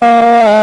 Uh...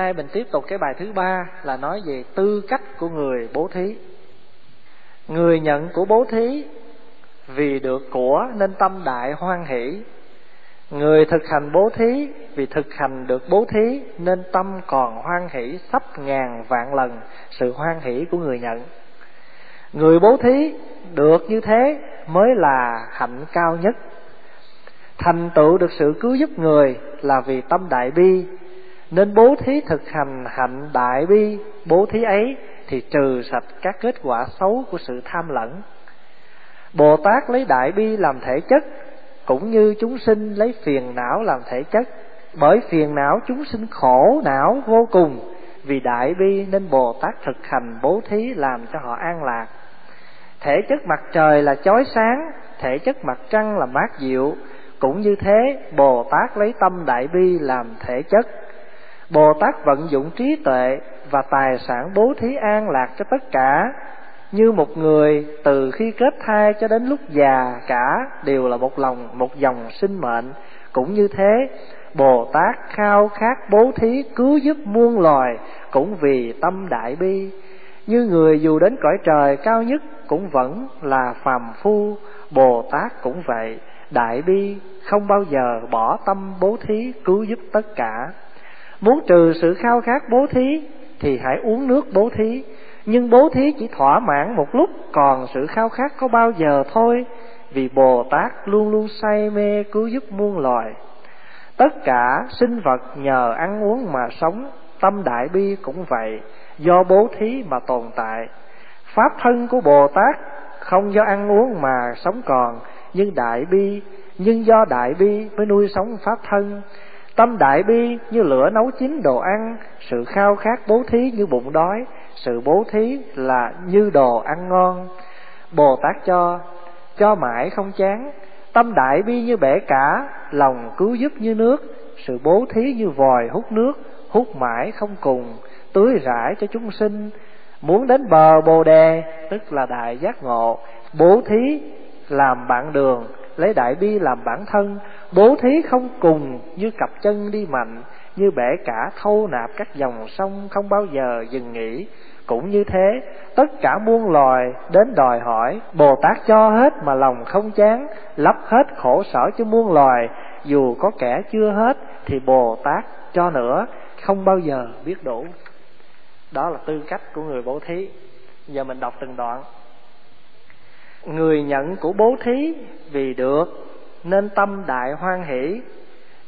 nay mình tiếp tục cái bài thứ ba là nói về tư cách của người bố thí. Người nhận của bố thí vì được của nên tâm đại hoan hỷ. Người thực hành bố thí vì thực hành được bố thí nên tâm còn hoan hỷ sắp ngàn vạn lần sự hoan hỷ của người nhận. Người bố thí được như thế mới là hạnh cao nhất. Thành tựu được sự cứu giúp người là vì tâm đại bi nên bố thí thực hành hạnh đại bi, bố thí ấy thì trừ sạch các kết quả xấu của sự tham lẫn. Bồ tát lấy đại bi làm thể chất, cũng như chúng sinh lấy phiền não làm thể chất. Bởi phiền não chúng sinh khổ não vô cùng, vì đại bi nên bồ tát thực hành bố thí làm cho họ an lạc. Thể chất mặt trời là chói sáng, thể chất mặt trăng là mát dịu. Cũng như thế, bồ tát lấy tâm đại bi làm thể chất bồ tát vận dụng trí tuệ và tài sản bố thí an lạc cho tất cả, như một người từ khi kết thai cho đến lúc già cả đều là một lòng, một dòng sinh mệnh. Cũng như thế bồ tát khao khát bố thí, cứu giúp muôn loài cũng vì tâm đại bi. Như người dù đến cõi trời cao nhất cũng vẫn là phàm phu bồ tát cũng vậy. Đại bi không bao giờ bỏ tâm bố thí, cứu giúp tất cả muốn trừ sự khao khát bố thí thì hãy uống nước bố thí. Nhưng bố thí chỉ thỏa mãn một lúc, còn sự khao khát có bao giờ thôi, vì bồ tát luôn luôn say mê cứu giúp muôn loài. Tất cả sinh vật nhờ ăn uống mà sống, tâm đại bi cũng vậy, do bố thí mà tồn tại. Pháp thân của bồ tát không do ăn uống mà sống còn, nhưng đại bi, nhưng do đại bi mới nuôi sống pháp thân tâm đại bi như lửa nấu chín đồ ăn, sự khao khát bố thí như bụng đói, sự bố thí là như đồ ăn ngon. Bồ tát cho cho mãi không chán. Tâm đại bi như bể cả, lòng cứu giúp như nước, sự bố thí như vòi hút nước, hút mãi không cùng, tưới rải cho chúng sinh. Muốn đến bờ bồ đề, tức là đại giác ngộ, bố thí làm bạn đường, lấy đại bi làm bản thân bố thí không cùng như cặp chân đi mạnh, như bể cả thâu nạp các dòng sông không bao giờ dừng nghỉ. Cũng như thế, tất cả muôn loài đến đòi hỏi, bồ tát cho hết mà lòng không chán, lấp hết khổ sở cho muôn loài. Dù có kẻ chưa hết thì bồ tát cho nữa, không bao giờ biết đủ. Đó là tư cách của người bố thí. Giờ mình đọc từng đoạn. Người nhận của bố thí vì được nên tâm đại hoan hỷ.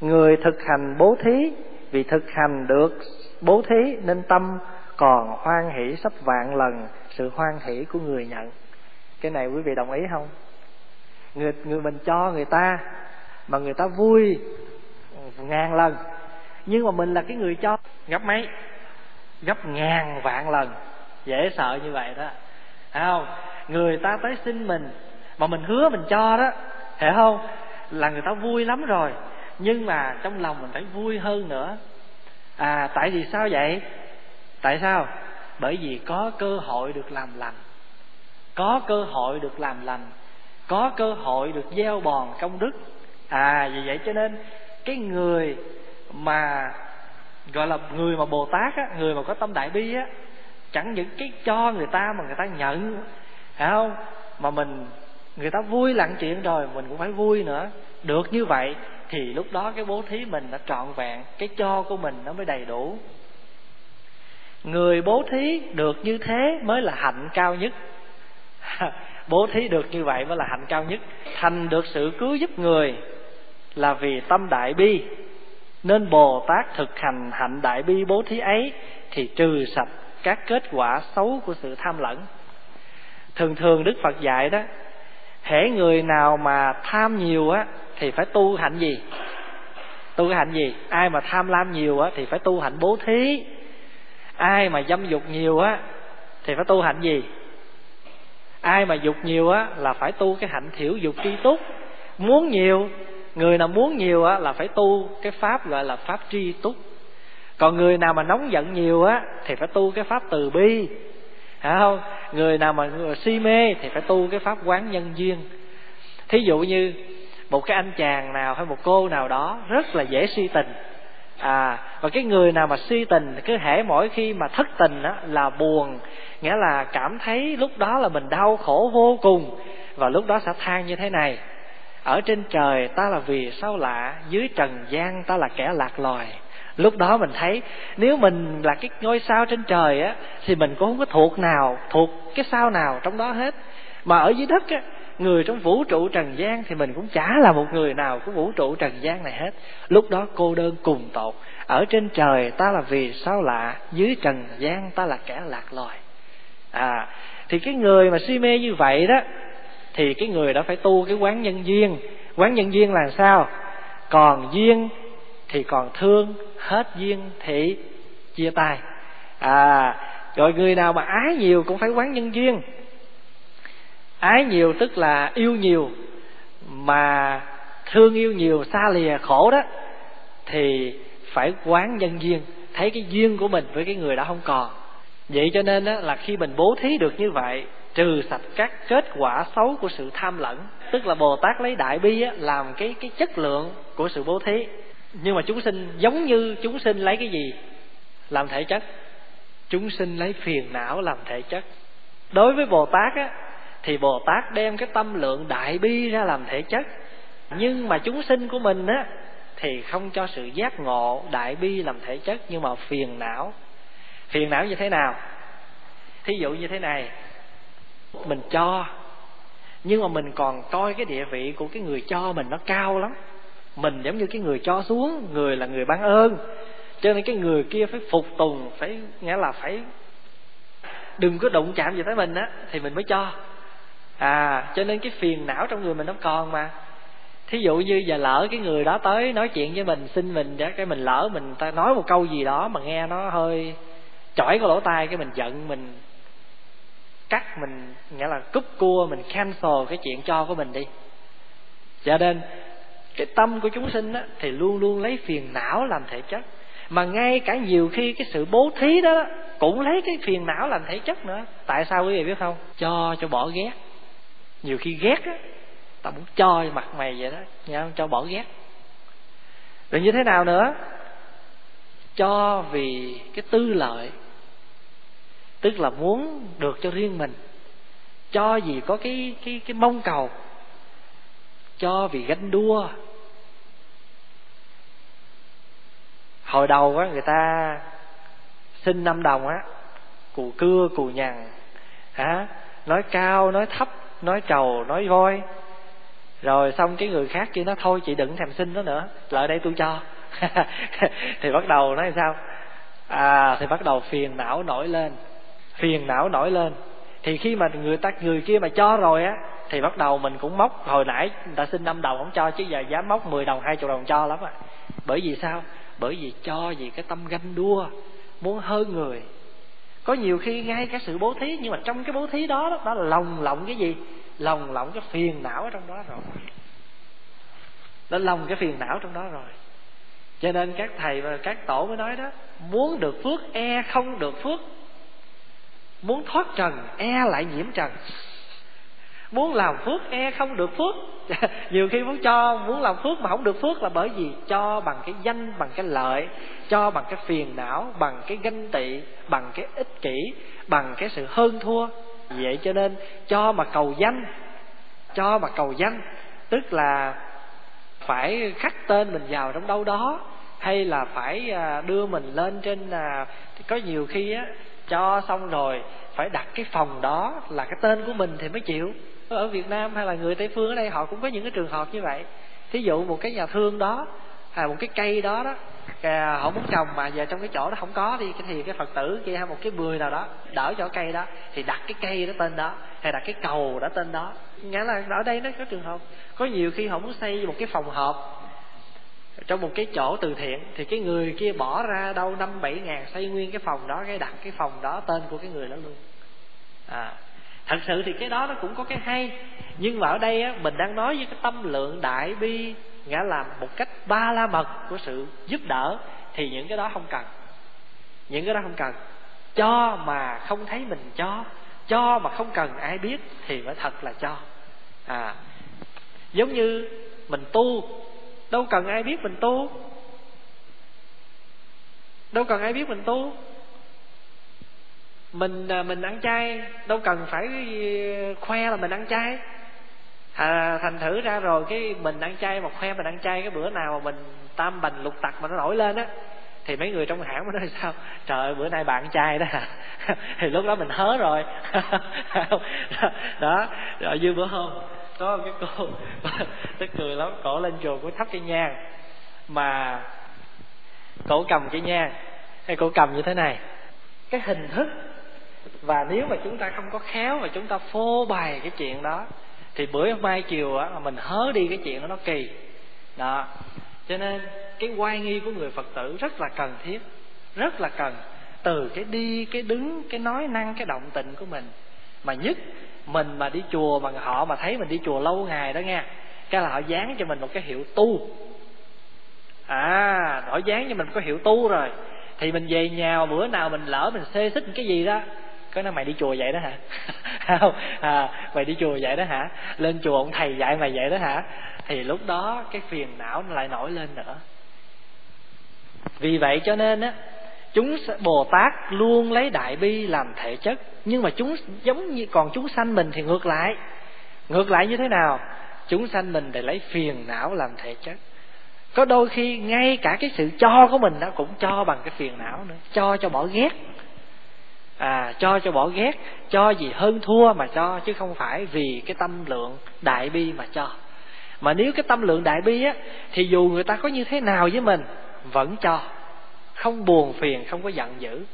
Người thực hành bố thí, vì thực hành được bố thí nên tâm còn hoan hỷ sắp vạn lần sự hoan hỷ của người nhận. Cái này quý vị đồng ý không? Người người mình cho người ta mà người ta vui ngàn lần. Nhưng mà mình là cái người cho gấp mấy? Gấp ngàn vạn lần. Dễ sợ như vậy đó. Phải không? Người ta tới xin mình mà mình hứa mình cho đó. Hiểu không? Là người ta vui lắm rồi. Nhưng mà trong lòng mình phải vui hơn nữa. À tại vì sao vậy? Tại sao? Bởi vì có cơ hội được làm lành. Có cơ hội được làm lành. Có cơ hội được gieo bòn công đức. À vì vậy cho nên cái người mà, gọi là người mà bồ tát á, người mà có tâm đại bi á, chẳng những cái cho người ta mà người ta nhận, phải không? Mà mình người ta vui lặng chuyện rồi, mình cũng phải vui nữa. Được như vậy thì lúc đó cái bố thí mình đã trọn vẹn, cái cho của mình nó mới đầy đủ. Người bố thí được như thế mới là hạnh cao nhất. Bố thí được như vậy mới là hạnh cao nhất. Thành được sự cứu giúp người là vì tâm đại bi. Nên bồ tát thực hành hạnh đại bi bố thí ấy thì trừ sạch các kết quả xấu của sự tham lẫn. Thường thường đức phật dạy đó hễ người nào mà tham nhiều á, thì phải tu hạnh gì? Tu cái hạnh gì? Ai mà tham lam nhiều á, thì phải tu hạnh bố thí. Ai mà dâm dục nhiều á, thì phải tu hạnh gì? Ai mà dục nhiều á, là phải tu cái hạnh thiểu dục tri túc. Muốn nhiều, người nào muốn nhiều á, là phải tu cái pháp gọi là pháp tri túc. Còn người nào mà nóng giận nhiều á, thì phải tu cái pháp từ bi phải không? Người nào mà si mê thì phải tu cái pháp quán nhân duyên. Thí dụ như một cái anh chàng nào hay một cô nào đó rất là dễ si tình. À và cái người nào mà si tình cứ hễ mỗi khi mà thất tình á là buồn. Nghĩa là cảm thấy lúc đó là mình đau khổ vô cùng và lúc đó sẽ than như thế này. Ở trên trời ta là vì sao lạ, dưới trần gian ta là kẻ lạc loài lúc đó mình thấy, nếu mình là cái ngôi sao trên trời á, thì mình cũng không có thuộc nào, thuộc cái sao nào trong đó hết. Mà ở dưới đất á, người trong vũ trụ trần gian thì mình cũng chả là một người nào của vũ trụ trần gian này hết. Lúc đó cô đơn cùng tột. Ở trên trời ta là vì sao lạ, dưới trần gian ta là kẻ lạc loài. À thì cái người mà si mê như vậy đó, thì cái người đã phải tu cái quán nhân duyên. Quán nhân duyên là sao? Còn duyên thì còn thương hết duyên thì chia tay. À rồi người nào mà ái nhiều cũng phải quán nhân duyên. Ái nhiều tức là yêu nhiều mà thương yêu nhiều xa lìa khổ đó thì phải quán nhân duyên. Thấy cái duyên của mình với cái người đã không còn. Vậy cho nên đó, là khi mình bố thí được như vậy trừ sạch các kết quả xấu của sự tham lẫn tức là bồ tát lấy đại bi á, làm cái cái chất lượng của sự bố thí nhưng mà chúng sinh giống như chúng sinh lấy cái gì? Làm thể chất. Chúng sinh lấy phiền não làm thể chất. Đối với bồ tát á, thì bồ tát đem cái tâm lượng đại bi ra làm thể chất. Nhưng mà chúng sinh của mình á, thì không cho sự giác ngộ đại bi làm thể chất, nhưng mà phiền não. Phiền não như thế nào? Thí dụ như thế này. Mình cho, nhưng mà mình còn coi cái địa vị của cái người cho mình nó cao lắm mình giống như cái người cho xuống, người là người ban ơn. Cho nên cái người kia phải phục tùng, phải, nghĩa là phải đừng có đụng chạm gì tới mình á, thì mình mới cho. À cho nên cái phiền não trong người mình nó còn mà. Thí dụ như giờ lỡ cái người đó tới nói chuyện với mình, xin mình cái mình lỡ mình ta nói một câu gì đó mà nghe nó hơi chỏi cái lỗ tai, cái mình giận, mình cắt, mình, nghĩa là cúp cua, mình cancel cái chuyện cho của mình đi. Cho nên cái tâm của chúng sinh á, thì luôn luôn lấy phiền não làm thể chất. Mà ngay cả nhiều khi cái sự bố thí đó cũng lấy cái phiền não làm thể chất nữa. Tại sao quý vị biết không? Cho cho bỏ ghét. Nhiều khi ghét á ta muốn cho mặt mày vậy đó. Nha cho bỏ ghét. Rồi như thế nào nữa? Cho vì cái tư lợi. Tức là muốn được cho riêng mình. Cho gì có cái cái cái mong cầu cho vì ganh đua. Hồi đầu á, người ta xin năm đồng á, cù cưa, cù nhằn hả? Nói cao, nói thấp, nói trầu, nói voi. Rồi xong cái người khác kia nó, thôi chị đừng thèm xin nó nữa, lại đây tôi cho. Thì bắt đầu nói sao? À thì bắt đầu phiền não nổi lên, phiền não nổi lên. Thì khi mà người ta, người kia mà cho rồi á thì bắt đầu mình cũng móc. Hồi nãy người ta xin năm đồng không cho chứ giờ dám móc 10 đồng hai chục đồng cho lắm à bởi vì sao? Bởi vì cho vì cái tâm ganh đua muốn hơn người. Có nhiều khi ngay cái sự bố thí nhưng mà trong cái bố thí đó đó, đó là lòng lộng cái gì? Lòng lộng cái phiền não ở trong đó rồi. Nó lòng cái phiền não trong đó rồi. Cho nên các thầy và các tổ mới nói đó muốn được phước e không được phước. Muốn thoát trần e lại nhiễm trần muốn làm phước e không được phước. Nhiều khi muốn cho, muốn làm phước mà không được phước là bởi vì cho bằng cái danh, bằng cái lợi, cho bằng cái phiền não, bằng cái ganh tị, bằng cái ích kỷ, bằng cái sự hơn thua. Vậy cho nên cho mà cầu danh, cho mà cầu danh, tức là phải khắc tên mình vào trong đâu đó, hay là phải à, đưa mình lên trên à, có nhiều khi á, cho xong rồi phải đặt cái phòng đó là cái tên của mình thì mới chịu. ở Việt Nam hay là người Tây phương ở đây họ cũng có những cái trường hợp như vậy. Thí dụ một cái nhà thương đó hay một cái cây đó đó à, họ muốn trồng mà giờ trong cái chỗ đó không có đi thì cái phật tử kia hay một cái bưởi nào đó đỡ cho cây đó thì đặt cái cây đó tên đó hay đặt cái cầu đó tên đó. Nghĩa là ở đây nó có trường hợp. Có nhiều khi họ muốn xây một cái phòng họp trong một cái chỗ từ thiện thì cái người kia bỏ ra đâu năm bảy ngàn xây nguyên cái phòng đó cái đặt cái phòng đó tên của cái người đó luôn. À thật sự thì cái đó nó cũng có cái hay. Nhưng mà ở đây á, mình đang nói với cái tâm lượng đại bi ngã làm một cách ba la mật của sự giúp đỡ thì những cái đó không cần. Những cái đó không cần. Cho mà không thấy mình cho cho mà không cần ai biết thì mới thật là cho. À giống như mình tu đâu cần ai biết mình tu. Đâu cần ai biết mình tu mình à, mình ăn chay đâu cần phải ờ, khoe là mình ăn chay. À, thành thử ra rồi cái mình ăn chay mà khoe mình ăn chay cái bữa nào mà mình tam bành lục tặc mà nó nổi lên á thì mấy người trong hãng mới nói sao? Trời ơi bữa nay bạn trai đó thì lúc đó mình hớ rồi. Đó rồi như bữa hôm có cái cô tức cười lắm cổ lên chùa của thắp cái nhang. Mà cổ cầm cái nhang hay cổ cầm như thế này. Cái hình thức và nếu mà chúng ta không có khéo và chúng ta phô bày cái chuyện đó, thì bữa mai chiều á mình hớ đi cái chuyện đó nó kỳ. Đó. Cho nên cái quan nghi của người phật tử rất là cần thiết, rất là cần. Từ cái đi, cái đứng, cái nói năng, cái động tịnh của mình. Mà nhất, mình mà đi chùa mà họ mà thấy mình đi chùa lâu ngày đó nghe, cái là họ dán cho mình một cái hiệu tu. À họ dán cho mình có hiệu tu rồi. Thì mình về nhà, bữa nào mình lỡ mình xê xích cái gì đó có nói mày đi chùa vậy đó hả? Không à, mày đi chùa vậy đó hả? Lên chùa ông thầy dạy mày vậy đó hả? Thì lúc đó cái phiền não nó lại nổi lên nữa. Vì vậy cho nên á chúng bồ tát luôn lấy đại bi làm thể chất. Nhưng mà chúng giống như còn chúng sanh mình thì ngược lại. Ngược lại như thế nào? Chúng sanh mình để lấy phiền não làm thể chất. Có đôi khi ngay cả cái sự cho của mình nó cũng cho bằng cái phiền não nữa cho cho bỏ ghét à cho cho bỏ ghét, cho gì hơn thua mà cho, chứ không phải vì cái tâm lượng đại bi mà cho. Mà nếu cái tâm lượng đại bi á, thì dù người ta có như thế nào với mình, vẫn cho. Không buồn phiền, không có giận dữ.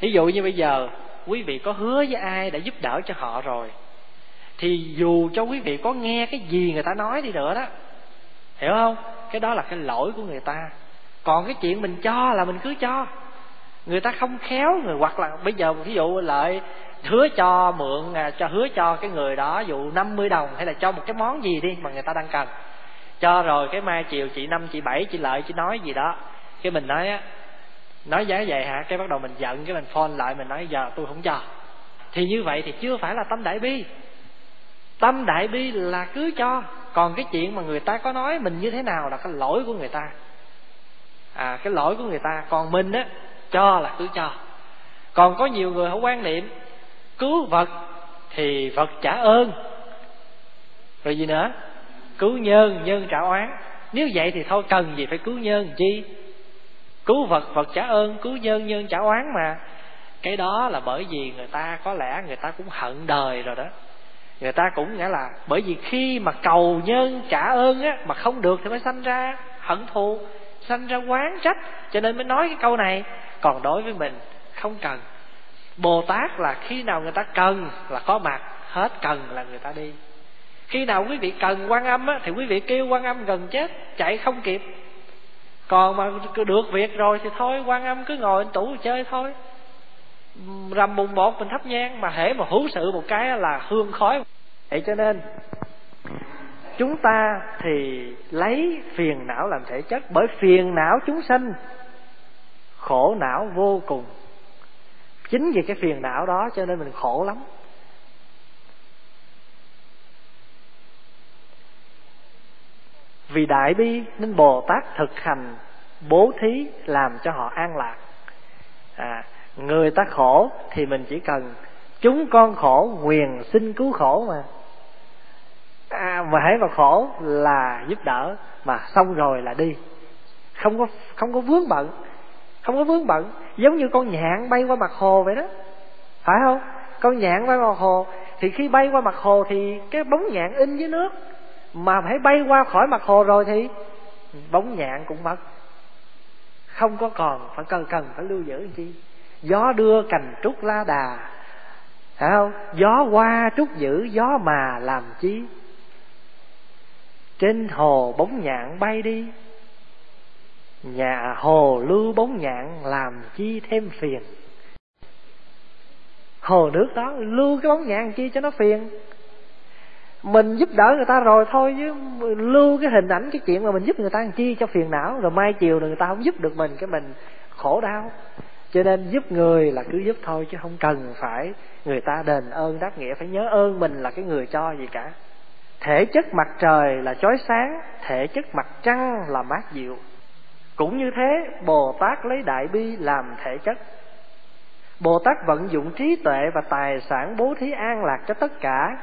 Ví dụ như bây giờ, quý vị có hứa với ai đã giúp đỡ cho họ rồi, thì dù cho quý vị có nghe cái gì người ta nói đi nữa đó, hiểu không? Cái đó là cái lỗi của người ta. Còn cái chuyện mình cho là mình cứ cho người ta không khéo người, hoặc là bây giờ ví dụ lại hứa cho mượn à, cho hứa cho cái người đó dụ 50 đồng hay là cho một cái món gì đi mà người ta đang cần. Cho rồi cái mai chiều chị năm, chị bảy, chị lợi, chị nói gì đó. Cái mình nói á, nói giá vậy hả? Cái bắt đầu mình giận, cái mình phone lại, mình nói giờ tôi không cho. Thì như vậy thì chưa phải là tâm đại bi. Tâm đại bi là cứ cho. Còn cái chuyện mà người ta có nói mình như thế nào là cái lỗi của người ta. À cái lỗi của người ta. Còn mình á cho là cứ cho. Còn có nhiều người họ quan niệm, cứu vật thì vật trả ơn. Rồi gì nữa? Cứu nhân nhân trả oán. Nếu vậy thì thôi, cần gì phải cứu nhân, chi? Cứu vật vật trả ơn, cứu nhân nhân trả oán mà. Cái đó là bởi vì người ta có lẽ người ta cũng hận đời rồi đó. Người ta cũng nghĩa là bởi vì khi mà cầu nhân trả ơn á, mà không được thì mới sanh ra hận thù, sanh ra quán trách. Cho nên mới nói cái câu này còn đối với mình không cần. Bồ tát là khi nào người ta cần là có mặt hết cần là người ta đi. Khi nào quý vị cần quan âm á, thì quý vị kêu quan âm gần chết chạy không kịp. Còn mà được việc rồi thì thôi quan âm cứ ngồi tủ chơi thôi. Rầm bùng bột mình thắp nhang mà hễ mà hữu sự một cái là hương khói. Vậy cho nên chúng ta thì lấy phiền não làm thể chất bởi phiền não chúng sanh khổ não vô cùng. Chính vì cái phiền não đó cho nên mình khổ lắm. Vì đại bi nên bồ tát thực hành bố thí làm cho họ an lạc. À, người ta khổ thì mình chỉ cần chúng con khổ nguyền xin cứu khổ mà. À, mà hãy mà khổ là giúp đỡ mà xong rồi là đi. Không có không có vướng bận không có vướng bận. Giống như con nhạn bay qua mặt hồ vậy đó. Phải không? Con nhạn bay qua mặt hồ, thì khi bay qua mặt hồ thì cái bóng nhạn in dưới nước. Mà phải bay qua khỏi mặt hồ rồi thì bóng nhạn cũng mất. Không có còn, phải cần cần, phải lưu giữ chi? Gió đưa cành trúc lá đà. Phải không? Gió qua trúc giữ gió mà làm chi? Trên hồ bóng nhạn bay đi nhà hồ lưu bóng nhạn làm chi thêm phiền. Hồ nước đó lưu cái bóng nhạn chi cho nó phiền. Mình giúp đỡ người ta rồi thôi chứ lưu cái hình ảnh, cái chuyện mà mình giúp người ta làm chi cho phiền não, rồi mai chiều rồi người ta không giúp được mình, cái mình khổ đau. Cho nên giúp người là cứ giúp thôi chứ không cần phải người ta đền ơn đáp nghĩa, phải nhớ ơn mình là cái người cho gì cả. Thể chất mặt trời là chói sáng, thể chất mặt trăng là mát dịu cũng như thế bồ tát lấy đại bi làm thể chất. Bồ tát vận dụng trí tuệ và tài sản bố thí an lạc cho tất cả.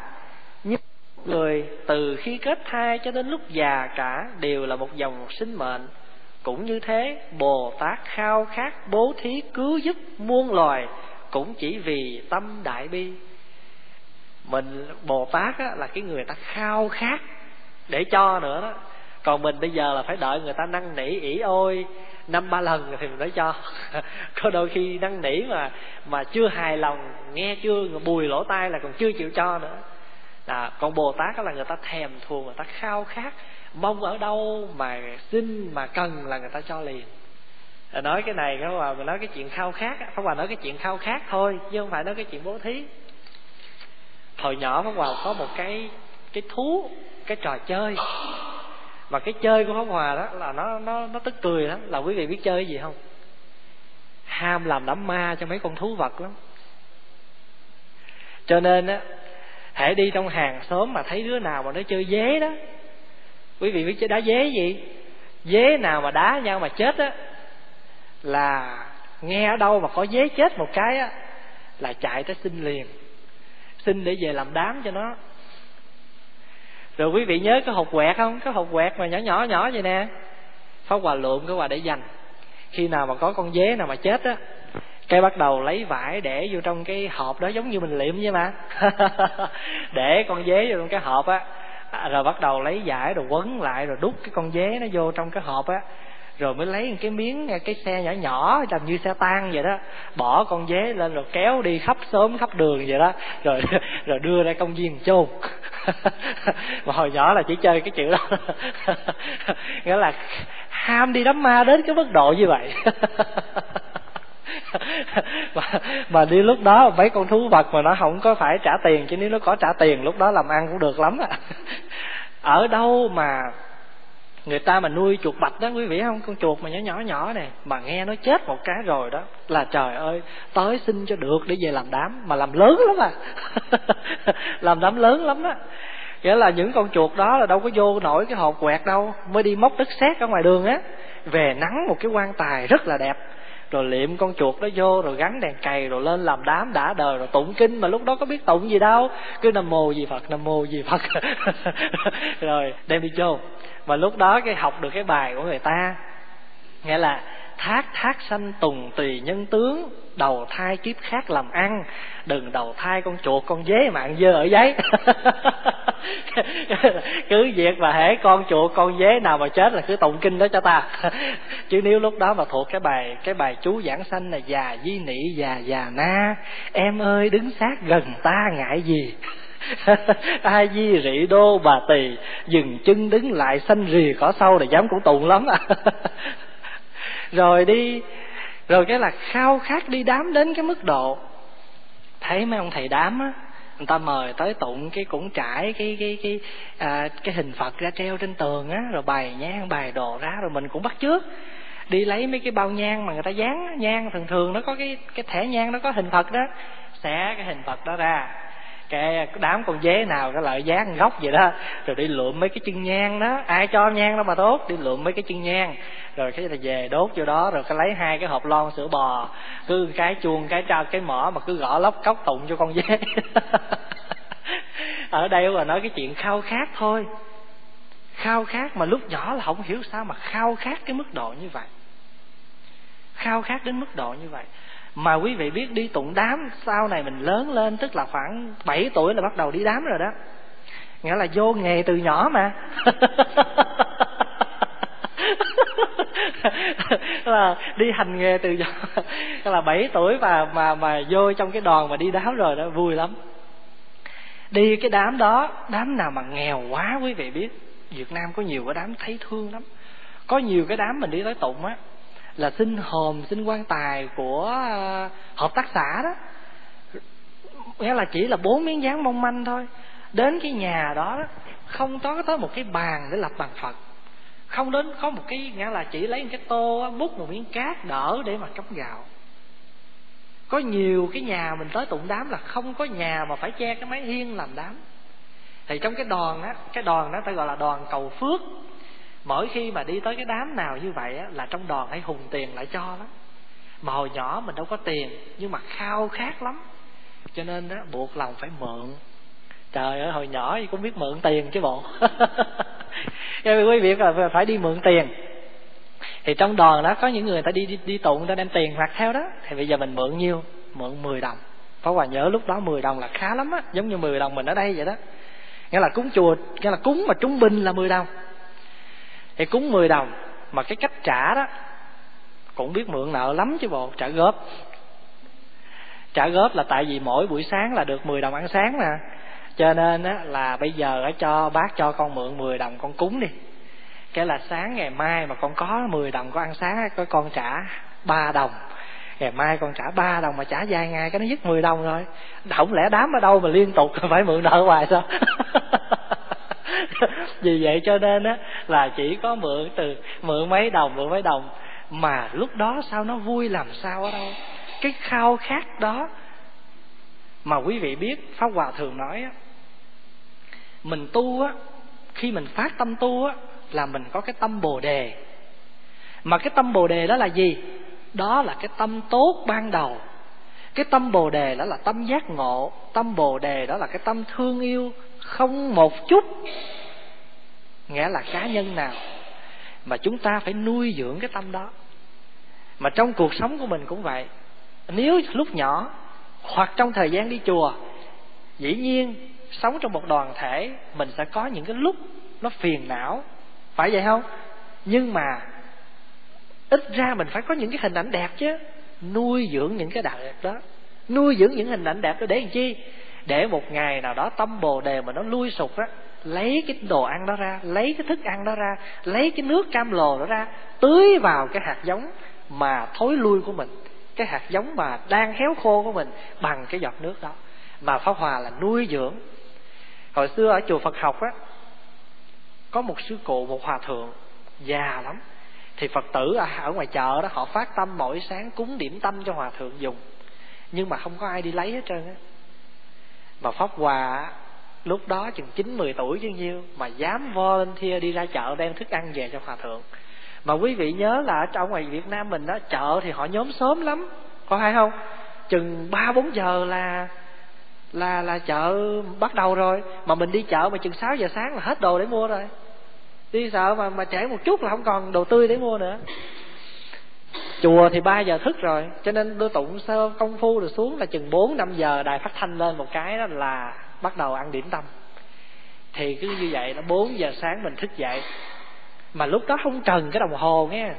Nhưng người từ khi kết thai cho đến lúc già cả đều là một dòng sinh mệnh. Cũng như thế bồ tát khao khát bố thí cứu giúp muôn loài cũng chỉ vì tâm đại bi. Mình bồ tát á, là cái người ta khao khát để cho nữa đó còn mình bây giờ là phải đợi người ta năn nỉ ỉ ôi năm ba lần thì mình mới cho. Có đôi khi năn nỉ mà mà chưa hài lòng nghe chưa bùi lỗ tai là còn chưa chịu cho nữa. À, còn bồ tát là người ta thèm thuồng người ta khao khát mong ở đâu mà xin mà cần là người ta cho liền. Nói cái này các mà mình nói cái chuyện khao khát không mà nói cái chuyện khao khát thôi chứ không phải nói cái chuyện bố thí. Hồi nhỏ pháp hòa có một cái cái thú cái trò chơi mà cái chơi của pháp hòa đó là nó nó nó tức cười lắm. Là quý vị biết chơi cái gì không? Ham làm đám ma cho mấy con thú vật lắm. Cho nên á hãy đi trong hàng xóm mà thấy đứa nào mà nó chơi dế đó, quý vị biết chơi đá dế gì? Dế nào mà đá nhau mà chết á, là nghe ở đâu mà có dế chết một cái á, là chạy tới xin liền. Xin để về làm đám cho nó rồi quý vị nhớ cái hộp quẹt không? Cái hộp quẹt mà nhỏ nhỏ nhỏ vậy nè. Pháp quà lượm, cái quà để dành. Khi nào mà có con dế nào mà chết á, cái bắt đầu lấy vải để vô trong cái hộp đó, giống như mình liệm vậy mà. Để con dế vô trong cái hộp á. À, rồi bắt đầu lấy vải rồi quấn lại rồi đút cái con dế nó vô trong cái hộp á rồi mới lấy cái miếng cái xe nhỏ nhỏ làm như xe tan vậy đó. Bỏ con dế lên rồi kéo đi khắp xóm khắp đường vậy đó. Rồi rồi đưa ra công viên chôn. Mà hồi nhỏ là chỉ chơi cái chữ đó. Nghĩa là ham đi đám ma đến cái mức độ như vậy. Mà, mà đi lúc đó mấy con thú vật mà nó không có phải trả tiền chứ nếu nó có trả tiền lúc đó làm ăn cũng được lắm à ở đâu mà người ta mà nuôi chuột bạch đó, quý vị không? Con chuột mà nhỏ nhỏ nhỏ này mà nghe nó chết một cái rồi đó, là trời ơi, tới xin cho được để về làm đám, mà làm lớn lắm à. Làm đám lớn lắm đó. Nghĩa là những con chuột đó là đâu có vô nổi cái hộp quẹt đâu, mới đi móc đất sét ở ngoài đường á. Về nắng một cái quan tài rất là đẹp, rồi liệm con chuột đó vô, rồi gắn đèn cày, rồi lên làm đám đã đời, rồi tụng kinh mà lúc đó có biết tụng gì đâu. Cứ nam mô gì phật, nam mô gì phật. Rồi, đem đi chôn mà lúc đó cái học được cái bài của người ta, nghĩa là thác thác sanh tùng tùy nhân tướng, đầu thai kiếp khác làm ăn, đừng đầu thai con chuột, con dế mà ăn dơ ở giấy. Cứ việc mà hễ con chuột, con dế nào mà chết là cứ tụng kinh đó cho ta. Chứ nếu lúc đó mà thuộc cái bài cái bài chú giảng sanh là già di nị, già già na, em ơi đứng sát gần ta ngại gì? ai di rị đô bà tỳ dừng chân đứng lại xanh rì cỏ sâu là dám cũng tùng lắm. À rồi đi rồi cái là khao khát đi đám đến cái mức độ. Thấy mấy ông thầy đám á người ta mời tới tụng cái cũng trải cái cái cái à, cái hình phật ra treo trên tường á rồi bày nhang bày đồ ra rồi mình cũng bắt trước đi lấy mấy cái bao nhang mà người ta dán nhang thường thường nó có cái cái thẻ nhang nó có hình phật đó xẻ cái hình phật đó ra cái đám con dế nào cái loại dán góc vậy đó. Rồi đi lượm mấy cái chân nhang đó. Ai cho nhang đâu mà tốt, đi lượm mấy cái chân nhang. Rồi cái là về đốt vô đó, rồi cái lấy hai cái hộp lon sữa bò. Cứ cái chuông, cái trao cái mỏ mà cứ gõ lóc cốc tụng cho con dế. Ở đây là nói cái chuyện khao khát thôi. Khao khát mà lúc nhỏ là không hiểu sao mà khao khát cái mức độ như vậy. Khao khát đến mức độ như vậy mà quý vị biết đi tụng đám, sau này mình lớn lên, tức là khoảng 7 tuổi là bắt đầu đi đám rồi đó. Nghĩa là vô nghề từ nhỏ mà. Là đi hành nghề từ là bảy tuổi và, mà mà vô trong cái đoàn mà đi đám rồi đó, vui lắm. Đi cái đám đó, đám nào mà nghèo quá quý vị biết, Việt Nam có nhiều cái đám thấy thương lắm. Có nhiều cái đám mình đi tới tụng á là xin hòm xin quan tài của ờ, hợp tác xã đó. Nghĩa là chỉ là bốn miếng dán mong manh thôi. Đến cái nhà đó không có tới một cái bàn để lập bàn phật. Không đến, có một cái, nghĩa là chỉ lấy một cái tô bút một miếng cát đỡ để mà cắm gạo. Có nhiều cái nhà mình tới tụng đám là không có nhà mà phải che cái mái hiên làm đám. Thì trong cái đoàn á, cái đoàn đó ta gọi là đoàn cầu phước mỗi khi mà đi tới cái đám nào như vậy á là trong đoàn hay hùng tiền lại cho lắm. Mà hồi nhỏ mình đâu có tiền nhưng mà khao khát lắm. Cho nên đó buộc lòng phải mượn. Trời ơi hồi nhỏ thì cũng biết mượn tiền chứ bộ. Cho quý vị là phải đi mượn tiền. Thì trong đoàn đó có những người ta đi đi, đi tụng ta đem tiền hoặc theo đó. Thì bây giờ mình mượn nhiêu? Mượn 10 đồng. Pháp Hòa nhớ lúc đó 10 đồng là khá lắm á Giống như 10 đồng mình ở đây vậy đó. Nghĩa là cúng chùa Nghĩa là cúng mà trung bình là 10 đồng. Thì cúng 10 đồng. Mà cái cách trả đó Cũng biết mượn nợ lắm chứ bộ Trả góp. Trả góp là tại vì mỗi buổi sáng là được 10 đồng ăn sáng nè Cho nên á, là bây giờ á, cho bác cho con mượn 10 đồng con cúng đi. Cái là sáng ngày mai mà con có 10 đồng con ăn sáng có con trả 3 đồng. Ngày mai con trả 3 đồng mà trả vài ngày cái nó dứt 10 đồng rồi. Không lẽ đám ở đâu mà liên tục phải mượn nợ hoài sao? vì vậy cho nên á, là chỉ có mượn từ, mượn mấy đồng, mượn mấy đồng. Mà lúc đó sao nó vui làm sao ở đâu? Cái khao khát đó mà quý vị biết, pháp hòa thường nói á, mình tu á, khi mình phát tâm tu á, là mình có cái tâm bồ đề. Mà cái tâm bồ đề đó là gì? Đó là cái tâm tốt ban đầu. Cái tâm bồ đề đó là tâm giác ngộ, tâm bồ đề đó là cái tâm thương yêu không một chút nghĩa là cá nhân nào mà chúng ta phải nuôi dưỡng cái tâm đó. Mà trong cuộc sống của mình cũng vậy. Nếu lúc nhỏ hoặc trong thời gian đi chùa, dĩ nhiên sống trong một đoàn thể, mình sẽ có những cái lúc nó phiền não. Phải vậy không? Nhưng mà ít ra mình phải có những cái hình ảnh đẹp chứ. Nuôi dưỡng những cái đẹp đó. Nuôi dưỡng những hình ảnh đẹp đó để làm chi? Để một ngày nào đó tâm bồ đề mà nó lui sụp á, lấy cái đồ ăn đó ra, lấy cái thức ăn đó ra, lấy cái nước cam lồ đó ra, tưới vào cái hạt giống mà thối lui của mình, cái hạt giống mà đang héo khô của mình bằng cái giọt nước đó. Mà pháp hòa là nuôi dưỡng. Hồi xưa ở chùa phật học á, có một sư cụ, một hòa thượng, già lắm. Thì phật tử ở ngoài chợ đó, họ phát tâm mỗi sáng cúng điểm tâm cho hòa thượng dùng. Nhưng mà không có ai đi lấy hết trơn á mà pháp hòa lúc đó chừng chín mười tuổi chứ nhiêu, mà dám volunteer đi ra chợ đem thức ăn về cho hòa thượng. Mà quý vị nhớ là ở trong ngoài Việt Nam mình đó, chợ thì họ nhóm sớm lắm, có hay không? Chừng ba bốn giờ là là là chợ bắt đầu rồi. Mà mình đi chợ mà chừng 6 giờ sáng là hết đồ để mua rồi. Đi sợ mà mà trễ một chút là không còn đồ tươi để mua nữa chùa thì ba giờ thức rồi cho nên đưa tụng sơ công phu rồi xuống là chừng bốn năm giờ đài phát thanh lên một cái đó là bắt đầu ăn điểm tâm. Thì cứ như vậy nó bốn giờ sáng mình thức dậy. Mà lúc đó không cần cái đồng hồ nghe.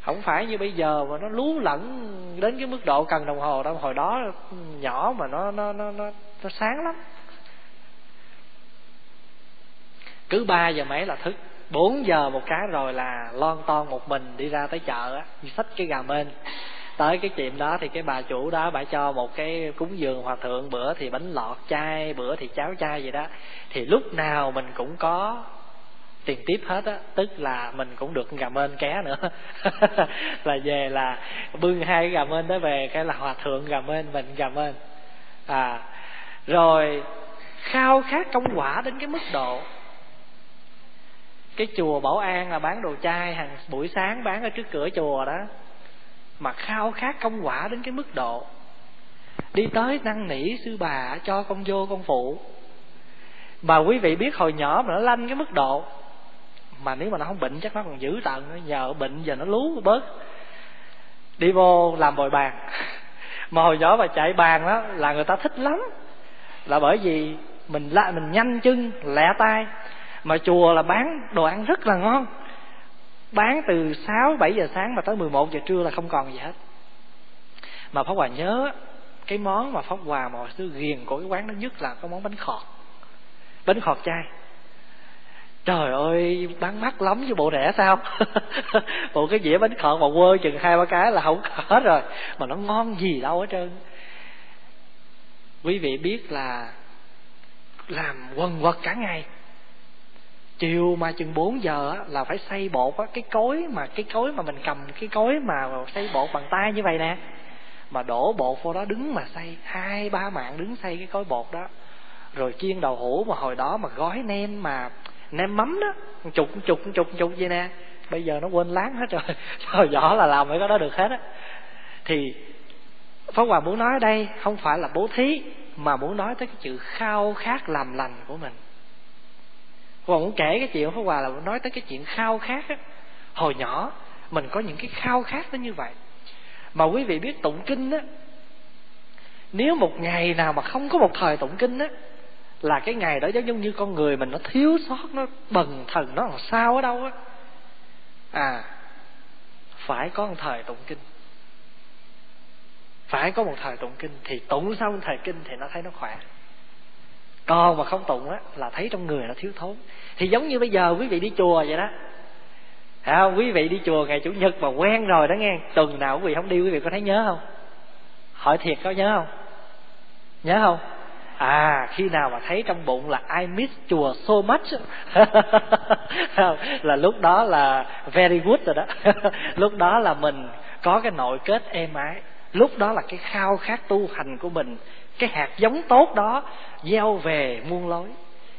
Không phải như bây giờ mà nó lú lẫn đến cái mức độ cần đồng hồ đâu. Hồi đó nhỏ mà nó nó nó nó, nó sáng lắm. Cứ ba giờ mấy là thức bốn giờ một cái rồi là lon ton một mình đi ra tới chợ á xách cái gà mên. Tới cái tiệm đó thì cái bà chủ đó bà cho một cái cúng dường hòa thượng, bữa thì bánh lọt chai bữa thì cháo chai gì đó. Thì lúc nào mình cũng có tiền tiếp hết á, tức là mình cũng được gà mên ké nữa. Là về là bưng hai cái gà mên đó về, cái là hòa thượng gà mên, mình gà mên. À rồi khao khát công quả đến cái mức độ cái chùa bảo an là bán đồ chai, hàng buổi sáng bán ở trước cửa chùa đó. Mà khao khát công quả đến cái mức độ, đi tới năn nỉ sư bà cho con vô con phụ. Mà quý vị biết hồi nhỏ mà nó lanh cái mức độ, mà nếu mà nó không bệnh chắc nó còn giữ tận nhờ bệnh giờ nó lú bớt. Đi vô làm bồi bàn. Mà hồi nhỏ mà chạy bàn đó là người ta thích lắm, là bởi vì mình lại mình nhanh chân, lẹ tay mà chùa là bán đồ ăn rất là ngon. Bán từ 6 7 giờ sáng mà tới 11 giờ trưa là không còn gì hết. Mà Pháp Hòa nhớ cái món mà Pháp Hòa mà xưa ghiền của cái quán đó nhất là cái món bánh khọt. Bánh khọt chay. Trời ơi, bán mắc lắm chứ bộ rẻ sao? Bộ cái dĩa bánh khọt mà quơ chừng hai ba cái là không hết rồi. Mà nó ngon gì đâu hết trơn. Quý vị biết là làm quần quật cả ngày chiều mà chừng 4 giờ là phải xây bột á, cái cối mà, cái cối mà mình cầm, cái cối mà xây bột bằng tay như vậy nè. Mà đổ bột vô đó đứng mà xây hai, ba mạng đứng xây cái cối bột đó. Rồi chiên đậu hũ mà hồi đó mà gói nem mà, nem mắm đó, chục chục chục chục vậy nè. Bây giờ nó quên láng hết rồi hồi nhỏ là làm mấy cái đó được hết á. Thì Pháp Hòa muốn nói ở đây không phải là bố thí, mà muốn nói tới cái chữ khao khát làm lành của mình và muốn kể cái chuyện Pháp Hòa là nói tới cái chuyện khao khát á. Hồi nhỏ, mình có những cái khao khát nó như vậy. Mà quý vị biết tụng kinh á, nếu một ngày nào mà không có một thời tụng kinh á, là cái ngày đó giống như con người mình nó thiếu sót, nó bần thần, nó làm sao ở đâu á. À phải có một thời tụng kinh. Phải có một thời tụng kinh, thì tụng xong thời kinh thì nó thấy nó khỏe còn mà không tụng á là thấy trong người nó thiếu thốn. Thì giống như bây giờ quý vị đi chùa vậy đó. À, quý vị đi chùa ngày chủ nhật mà quen rồi đó nghe. Tuần nào quý vị không đi quý vị có thấy nhớ không? Hỏi thiệt có nhớ không? Nhớ không? À khi nào mà thấy trong bụng là I miss chùa so much là lúc đó là very good rồi đó. Lúc đó là mình có cái nội kết êm ái. Lúc đó là cái khao khát tu hành của mình cái hạt giống tốt đó gieo về muôn lối.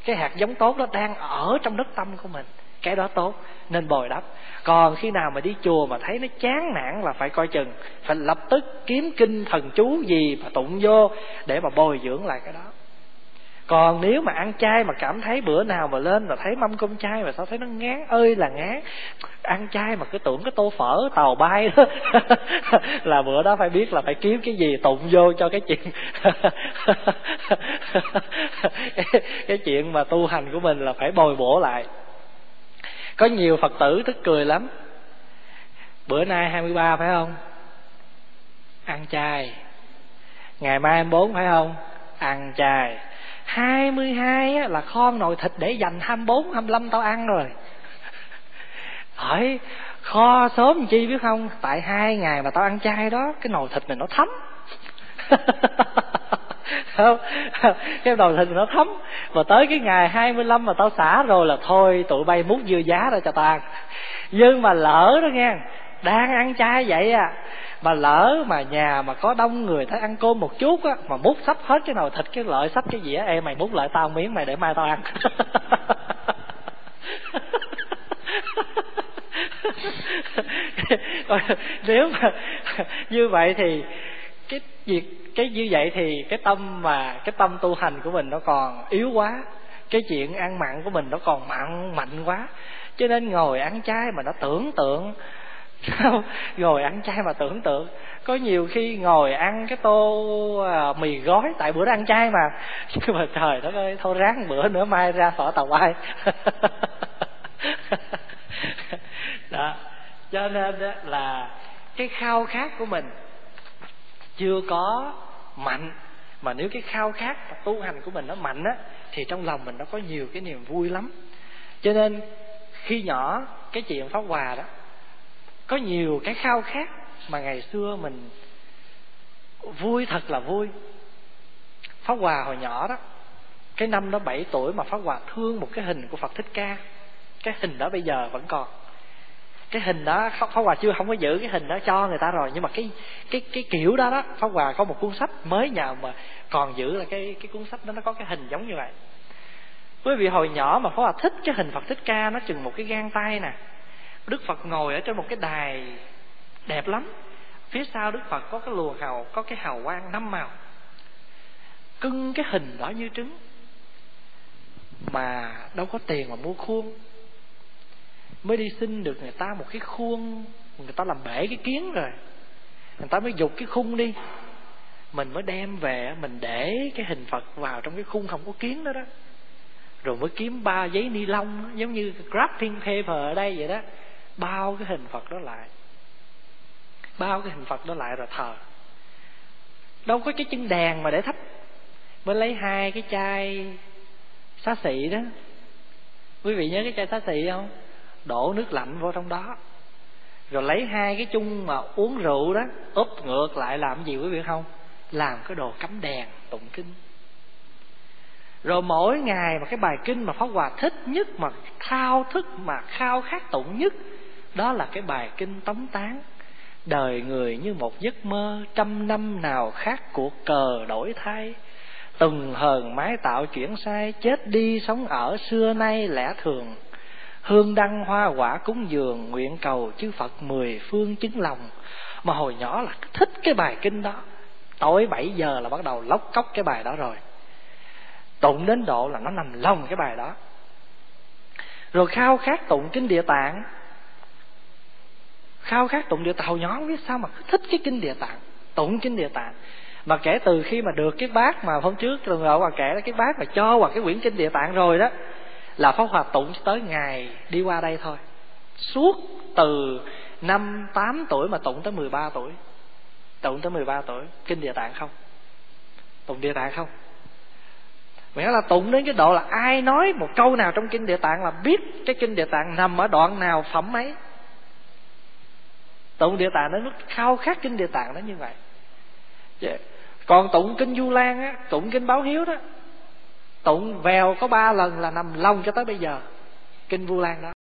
Cái hạt giống tốt đó đang ở trong đất tâm của mình. Cái đó tốt, nên bồi đắp. Còn khi nào mà đi chùa mà thấy nó chán nản là phải coi chừng, phải lập tức kiếm kinh thần chú gì mà tụng vô để mà bồi dưỡng lại cái đó còn nếu mà ăn chay mà cảm thấy bữa nào mà lên mà thấy mâm cơm chay mà sao thấy nó ngán, ơi là ngán. Ăn chay mà cứ tưởng cái tô phở, tàu bay đó. Là bữa đó phải biết là phải kiếm cái gì, tụng vô cho cái chuyện. Cái chuyện mà tu hành của mình là phải bồi bổ lại. Có nhiều phật tử tức cười lắm. Bữa nay 23 phải không? Ăn chay. Ngày mai 24 phải không? Ăn chay. 22 á, là kho nồi thịt để dành 24, 25 tao ăn rồi. Hỏi kho sớm chi biết không? Tại hai ngày mà tao ăn chay đó cái nồi thịt này nó thấm. Không cái nồi thịt nó thấm. Mà tới cái ngày 25 mà tao xả rồi là thôi tụi bay múc dưa giá ra cho tao ăn. Nhưng mà lỡ đó nghe đang ăn chay vậy à mà lỡ mà nhà mà có đông người thấy ăn cơm một chút á, mà múc sắp hết cái nồi thịt, cái lợi sắp cái dĩa em mày múc lại tao miếng mày để mai tao ăn. Nếu mà như vậy thì cái việc, cái như vậy thì cái tâm mà, cái tâm tu hành của mình nó còn yếu quá, cái chuyện ăn mặn của mình nó còn mặn, mạnh quá. Cho nên ngồi ăn chay mà nó tưởng tượng sao? Ngồi ăn chay mà tưởng tượng. Có nhiều khi ngồi ăn cái tô à, mì gói tại bữa đó ăn chay mà. Nhưng mà trời đất ơi thôi ráng bữa nữa mai ra phở tàu bay. Đó. Cho nên đó là cái khao khát của mình chưa có mạnh. Mà nếu cái khao khát và tu hành của mình nó mạnh á thì trong lòng mình nó có nhiều cái niềm vui lắm. Cho nên khi nhỏ cái chuyện pháp hòa đó có nhiều cái khao khát mà ngày xưa mình vui, thật là vui. Pháp hòa hồi nhỏ đó, cái năm đó 7 tuổi mà pháp hòa thương một cái hình của phật thích ca. Cái hình đó bây giờ vẫn còn. Cái hình đó, pháp hòa chưa, không có giữ cái hình đó cho người ta rồi, nhưng mà cái cái cái kiểu đó đó, pháp hòa có một cuốn sách mới nhà mà còn giữ là cái cái cuốn sách đó nó có cái hình giống như vậy. Quý vị hồi nhỏ mà pháp hòa thích cái hình phật thích ca nó chừng một cái gang tay nè đức phật ngồi ở trên một cái đài đẹp lắm. Phía sau đức phật có cái lùa hào, có cái hào quang năm màu. Cưng cái hình đó như trứng. Mà đâu có tiền mà mua khuôn. Mới đi xin được người ta một cái khuôn, người ta làm bể cái kiến rồi. Người ta mới dục cái khung đi. Mình mới đem về, mình để cái hình phật vào trong cái khung không có kiến đó đó. Rồi mới kiếm ba giấy ni lông, giống như wrapping paper ở đây vậy đó bao cái hình phật đó lại. Bao cái hình phật đó lại rồi thờ. Đâu có cái chân đèn mà để thắp. Mới lấy hai cái chai xá xị đó. Quý vị nhớ cái chai xá xị không? Đổ nước lạnh vô trong đó. Rồi lấy hai cái chung mà uống rượu đó, úp ngược lại làm gì quý vị không? Làm cái đồ cắm đèn, tụng kinh. Rồi mỗi ngày mà cái bài kinh mà pháp hòa thích nhất, mà thao thức, mà khao khát tụng nhất đó là cái bài kinh tống tán. Đời người như một giấc mơ, trăm năm nào khác cuộc cờ đổi thay. Từng hờn mái tạo chuyển sai, chết đi sống ở xưa nay lẽ thường. Hương đăng hoa quả cúng dường, nguyện cầu chư phật mười phương chứng lòng. Mà hồi nhỏ là thích cái bài kinh đó. Tối bảy giờ là bắt đầu lóc cốc cái bài đó rồi. Tụng đến độ là nó nằm lòng cái bài đó. Rồi khao khát tụng kinh địa tạng khao khát tụng địa tạng hồi nhỏ không biết sao mà thích cái kinh địa tạng, tụng kinh địa tạng. Mà kể từ khi mà được cái bác mà hôm trước tuần rồi mà kể là cái bác mà cho hoặc cái quyển kinh địa tạng rồi đó, là pháp hòa tụng tới ngày đi qua đây thôi. Suốt từ năm tám tuổi mà tụng tới mười ba tuổi. Tụng tới mười ba tuổi, kinh địa tạng không? Tụng địa tạng không? Nghĩa là tụng đến cái độ là ai nói một câu nào trong kinh địa tạng là biết cái kinh địa tạng nằm ở đoạn nào phẩm ấy tụng địa tạng nó rất khao khát kinh địa tạng nó như vậy. Còn tụng kinh du lan á, tụng kinh báo hiếu đó, tụng vèo có ba lần là nằm lòng cho tới bây giờ, kinh vu lan đó.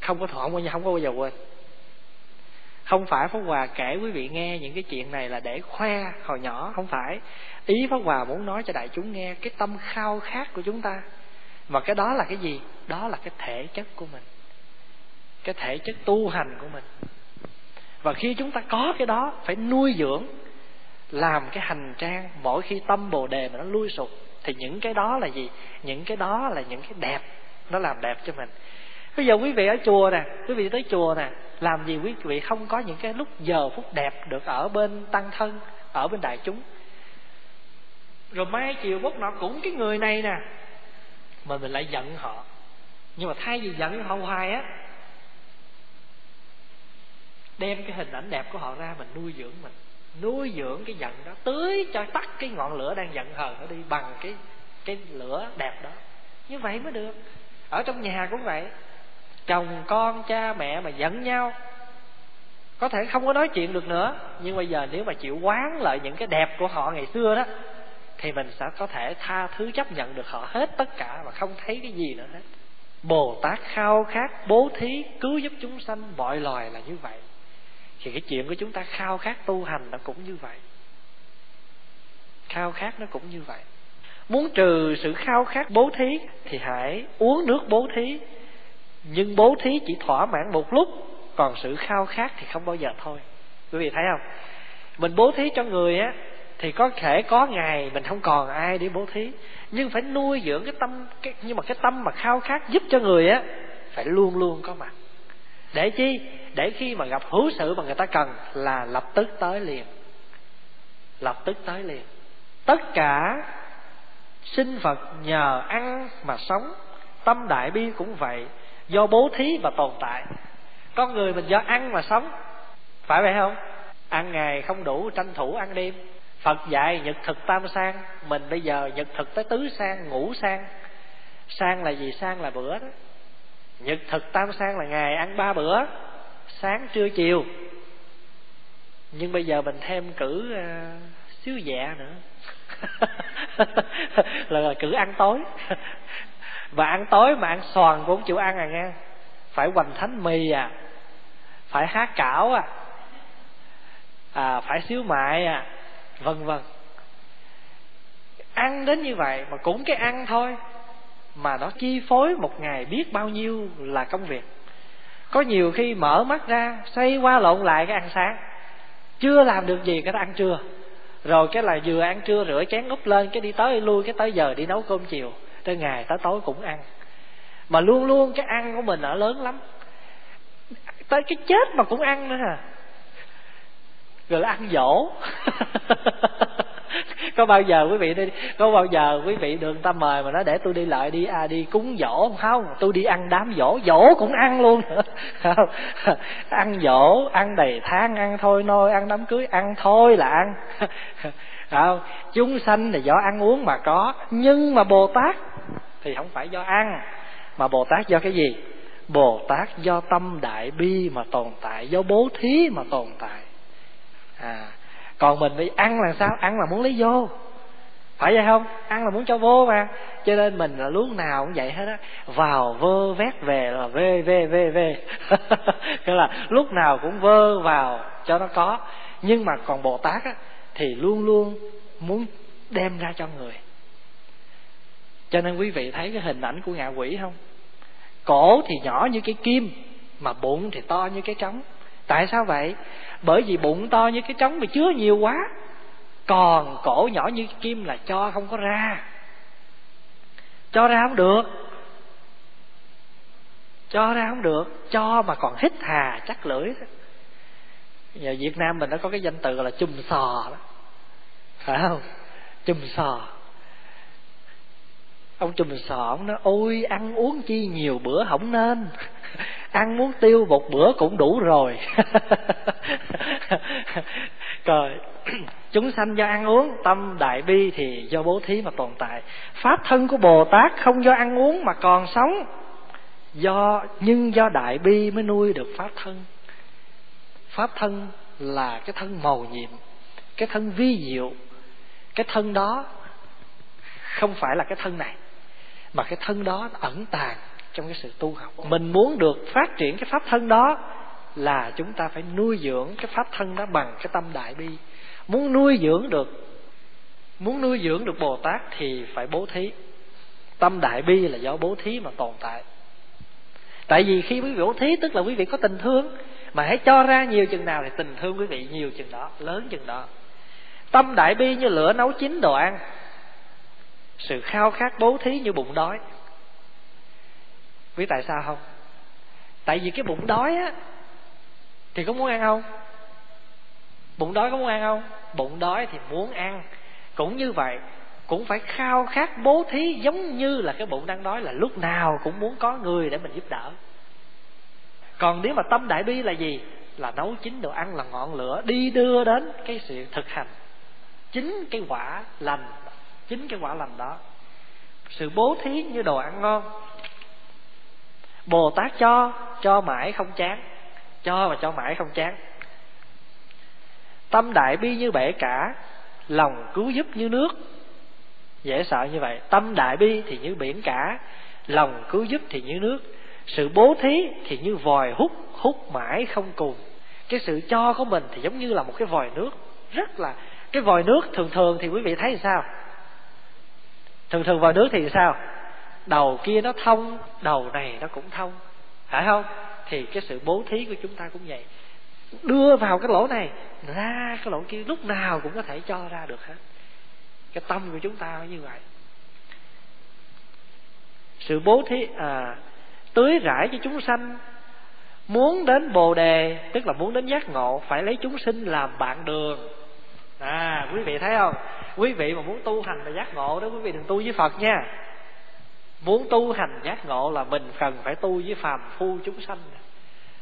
Không có thọ bao giờ không có bao giờ quên. Không phải pháp hòa kể quý vị nghe những cái chuyện này là để khoe hồi nhỏ, không phải. Ý pháp hòa muốn nói cho đại chúng nghe cái tâm khao khát của chúng ta. Mà cái đó là cái gì? Đó là cái thể chất của mình cái thể chất tu hành của mình. Và khi chúng ta có cái đó, phải nuôi dưỡng, làm cái hành trang, mỗi khi tâm bồ đề mà nó lui sụp, thì những cái đó là gì? Những cái đó là những cái đẹp, nó làm đẹp cho mình. Bây giờ quý vị ở chùa nè, quý vị tới chùa nè, làm gì quý vị không có những cái lúc giờ phút đẹp được ở bên tăng thân, ở bên đại chúng. Rồi mai chiều bốc nọ cũng cái người này nè, mà mình lại giận họ. Nhưng mà thay vì giận họ hoài á đem cái hình ảnh đẹp của họ ra mình nuôi dưỡng mình. Nuôi dưỡng cái giận đó, tưới cho tắt cái ngọn lửa đang giận hờn nó đi bằng cái cái lửa đẹp đó. Như vậy mới được. Ở trong nhà cũng vậy. Chồng, con, cha, mẹ mà giận nhau, có thể không có nói chuyện được nữa. Nhưng bây giờ nếu mà chịu quán lại những cái đẹp của họ ngày xưa đó, thì mình sẽ có thể tha thứ chấp nhận được họ hết tất cả và không thấy cái gì nữa hết. Bồ tát khao khát bố thí cứu giúp chúng sanh, mọi loài là như vậy thì cái chuyện của chúng ta khao khát tu hành nó cũng như vậy. Khao khát nó cũng như vậy. Muốn trừ sự khao khát bố thí thì hãy uống nước bố thí. Nhưng bố thí chỉ thỏa mãn một lúc còn sự khao khát thì không bao giờ thôi. Quý vị thấy không? Mình bố thí cho người á thì có thể có ngày mình không còn ai để bố thí. Nhưng phải nuôi dưỡng cái tâm cái, nhưng mà cái tâm mà khao khát giúp cho người á phải luôn luôn có mặt. Để chi? Để khi mà gặp hữu sự mà người ta cần là lập tức tới liền. Lập tức tới liền. Tất cả sinh phật nhờ ăn mà sống, tâm đại bi cũng vậy, do bố thí và tồn tại. Con người mình do ăn mà sống, phải vậy không? Ăn ngày không đủ tranh thủ ăn đêm. Phật dạy nhật thực tam sang, mình bây giờ nhật thực tới tứ sang ngủ sang. Sang là gì? Sang là bữa đó. Nhật thực tam sang là ngày ăn ba bữa sáng trưa chiều. Nhưng bây giờ mình thêm cử uh, ờ, xíu dạ nữa. Là, là cử ăn tối. Và ăn tối mà ăn xoàn cũng không chịu ăn à nghe. Phải hoành thánh mì à. Phải há cảo à. À phải xíu mại à. Vân vân. Ăn đến như vậy mà cũng cái ăn thôi. Mà nó chi phối một ngày biết bao nhiêu là công việc có nhiều khi mở mắt ra, xoay qua lộn lại cái ăn sáng. Chưa làm được gì cái ăn trưa. Rồi cái là vừa ăn trưa rửa chén úp lên, cái đi tới lui, cái tới giờ đi nấu cơm chiều, tới ngày, tới tối cũng ăn. Mà luôn luôn cái ăn của mình ở lớn lắm. Tới cái chết mà cũng ăn nữa hả? Rồi là ăn dỗ. có bao giờ quý vị đi có bao giờ quý vị được ta mời mà nói, để tôi đi lại đi à đi cúng dỗ không? Tôi đi ăn đám dỗ dỗ cũng ăn luôn không ăn dỗ, ăn đầy tháng, ăn thôi, nôi, ăn đám cưới, ăn thôi là ăn. Không, chúng sanh là do ăn uống mà có, nhưng mà bồ tát thì không phải do ăn, mà bồ tát do cái gì? Bồ tát do tâm đại bi mà tồn tại, do bố thí mà tồn tại. À còn mình đi ăn là sao? Ăn là muốn lấy vô phải vậy không? Ăn là muốn cho vô mà. Cho nên mình là lúc nào cũng vậy hết á. Vào vơ vét về là vê vê vê vê. Nghĩa là lúc nào cũng vơ vào cho nó có. Nhưng mà còn bồ tát á, thì luôn luôn muốn đem ra cho người. Cho nên quý vị thấy cái hình ảnh của ngạ quỷ không? Cổ thì nhỏ như cái kim, mà bụng thì to như cái trống tại sao vậy? Bởi vì bụng to như cái trống mà chứa nhiều quá. Còn cổ nhỏ như kim là cho không có ra. Cho ra không được. Cho ra không được. Cho mà còn hít hà, chắc lưỡi đó. Giờ Việt Nam mình nó có cái danh từ là chùm sò đó. Phải không? Chùm sò. Ông chùm sò ông nói, ôi, ăn uống chi nhiều bữa không nên. ăn muốn tiêu một bữa cũng đủ rồi. Rồi chúng sanh do ăn uống tâm đại bi thì do bố thí mà tồn tại. Pháp thân của bồ tát không do ăn uống mà còn sống. Do nhưng do đại bi mới nuôi được pháp thân. Pháp thân là cái thân màu nhiệm cái thân vi diệu. Cái thân đó không phải là cái thân này mà cái thân đó ẩn tàng trong cái sự tu học. Mình muốn được phát triển cái pháp thân đó là chúng ta phải nuôi dưỡng cái pháp thân đó bằng cái tâm đại bi. Muốn nuôi dưỡng được, muốn nuôi dưỡng được bồ tát thì phải bố thí. Tâm đại bi là do bố thí mà tồn tại. Tại vì khi quý vị bố thí, tức là quý vị có tình thương, mà hãy cho ra nhiều chừng nào thì tình thương quý vị nhiều chừng đó, lớn chừng đó. Tâm đại bi như lửa nấu chín đồ ăn. Sự khao khát bố thí như bụng đói biết tại sao không? Tại vì cái bụng đói á, thì có muốn ăn không? Bụng đói có muốn ăn không? Bụng đói thì muốn ăn. Cũng như vậy, cũng phải khao khát bố thí giống như là cái bụng đang đói là lúc nào cũng muốn có người để mình giúp đỡ. Còn nếu mà tâm đại bi là gì? Là nấu chín đồ ăn là ngọn lửa đi đưa đến cái sự thực hành. Chính cái quả lành, chính cái quả lành đó. Sự bố thí như đồ ăn ngon bồ tát cho cho mãi không chán. Cho và cho mãi không chán. Tâm đại bi như bể cả, lòng cứu giúp như nước. Dễ sợ như vậy. Tâm đại bi thì như biển cả, lòng cứu giúp thì như nước. Sự bố thí thì như vòi hút hút mãi không cùng. Cái sự cho của mình thì giống như là một cái vòi nước. Rất là, cái vòi nước thường thường thì quý vị thấy sao? Thường thường vòi nước thì sao? Đầu kia nó thông, đầu này nó cũng thông. Phải không? Thì cái sự bố thí của chúng ta cũng vậy. Đưa vào cái lỗ này, ra cái lỗ kia lúc nào cũng có thể cho ra được hết. Cái tâm của chúng ta như vậy. Sự bố thí à tưới rải cho chúng sanh, muốn đến bồ đề, tức là muốn đến giác ngộ, phải lấy chúng sinh làm bạn đường. À quý vị thấy không? Quý vị mà muốn tu hành và giác ngộ đó, quý vị đừng tu với phật nha muốn tu hành giác ngộ là mình cần phải tu với phàm phu chúng sanh.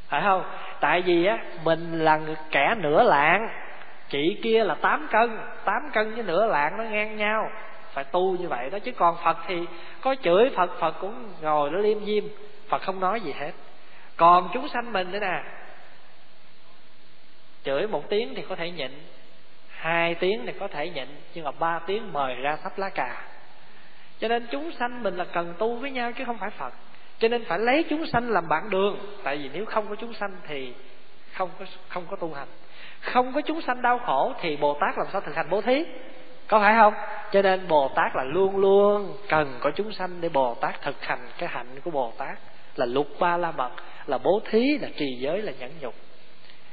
Phải không? Tại vì á, mình là kẻ nửa lạng chị kia là tám cân tám cân với nửa lạng nó ngang nhau. Phải tu như vậy đó, chứ còn phật thì có chửi phật phật cũng ngồi nó liêm diêm, phật không nói gì hết. Còn chúng sanh mình nữa nè, chửi một tiếng thì có thể nhịn, hai tiếng thì có thể nhịn, nhưng mà ba tiếng mời ra thắp lá cà cho nên chúng sanh mình là cần tu với nhau chứ không phải phật. Cho nên phải lấy chúng sanh làm bạn đường. Tại vì nếu không có chúng sanh thì không có không có tu hành. Không có chúng sanh đau khổ thì bồ tát làm sao thực hành bố thí? Có phải không? Cho nên bồ tát là luôn luôn cần có chúng sanh để bồ tát thực hành cái hạnh của bồ tát. Là lục ba la mật, là bố thí, là trì giới, là nhẫn nhục.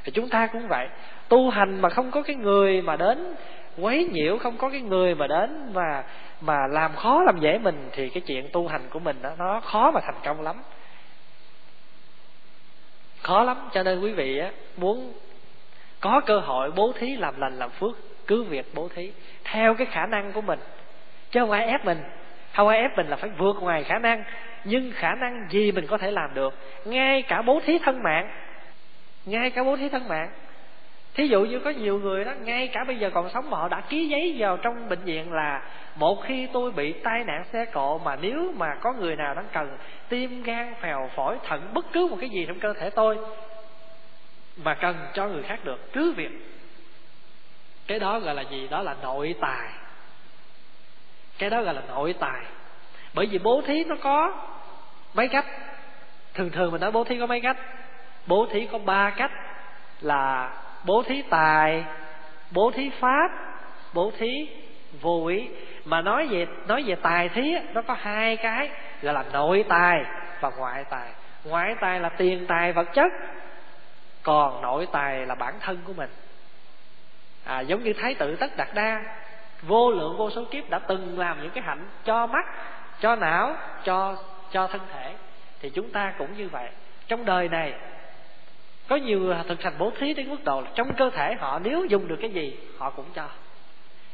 Thì chúng ta cũng vậy. Tu hành mà không có cái người mà đến quấy nhiễu, không có cái người mà đến mà mà làm khó làm dễ mình thì cái chuyện tu hành của mình đó, nó khó mà thành công lắm. Khó lắm cho nên quý vị á muốn có cơ hội bố thí làm lành làm phước cứ việc bố thí theo cái khả năng của mình chứ không ai ép mình. Không ai ép mình là phải vượt ngoài khả năng nhưng khả năng gì mình có thể làm được? Ngay cả bố thí thân mạng ngay cả bố thí thân mạng. Thí dụ như có nhiều người đó ngay cả bây giờ còn sống mà họ đã ký giấy vào trong bệnh viện là một khi tôi bị tai nạn xe cộ mà nếu mà có người nào đang cần tim gan phèo phổi thận bất cứ một cái gì trong cơ thể tôi mà cần cho người khác được, cứ việc. Cái đó gọi là gì? Đó là nội tài. Cái đó gọi là nội tài. Bởi vì bố thí nó có mấy cách. Thường thường mình nói bố thí có mấy cách. Bố thí có ba cách là bố thí tài, bố thí pháp, bố thí vô ý mà nói về nói về tài thí nó có hai cái gọi là nội tài và ngoại tài. Ngoại tài là tiền tài vật chất còn nội tài là bản thân của mình. À, giống như thái tử tất đạt đa vô lượng vô số kiếp đã từng làm những cái hạnh cho mắt cho não cho cho thân thể. Thì chúng ta cũng như vậy. Trong đời này có nhiều thực hành bố thí đến mức độ là trong cơ thể họ nếu dùng được cái gì họ cũng cho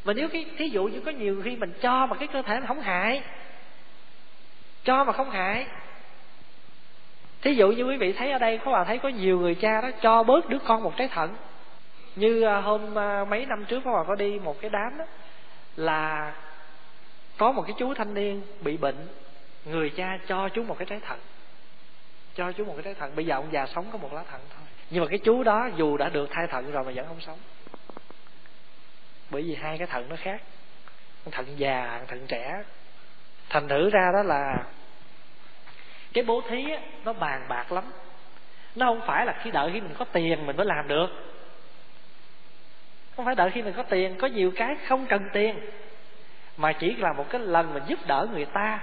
mà nếu cái, thí dụ như có nhiều khi mình cho mà cái cơ thể nó không hại, cho mà không hại, thí dụ như quý vị thấy ở đây có bà thấy có nhiều người cha đó cho bớt đứa con một trái thận. Như à, hôm à, mấy năm trước có bà có đi một cái đám đó, là có một cái chú thanh niên bị bệnh, người cha cho chú một cái trái thận, cho chú một cái trái thận. Bây giờ ông già sống có một lá thận thôi. Nhưng mà cái chú đó dù đã được thay thận rồi mà vẫn không sống bởi vì hai cái thận nó khác. Thận già thận trẻ. Thành thử ra đó là cái bố thí á, nó bàn bạc lắm. Nó không phải là khi đợi khi mình có tiền mình mới làm được. Không phải đợi khi mình có tiền có nhiều cái không cần tiền. Mà chỉ là một cái lần mình giúp đỡ người ta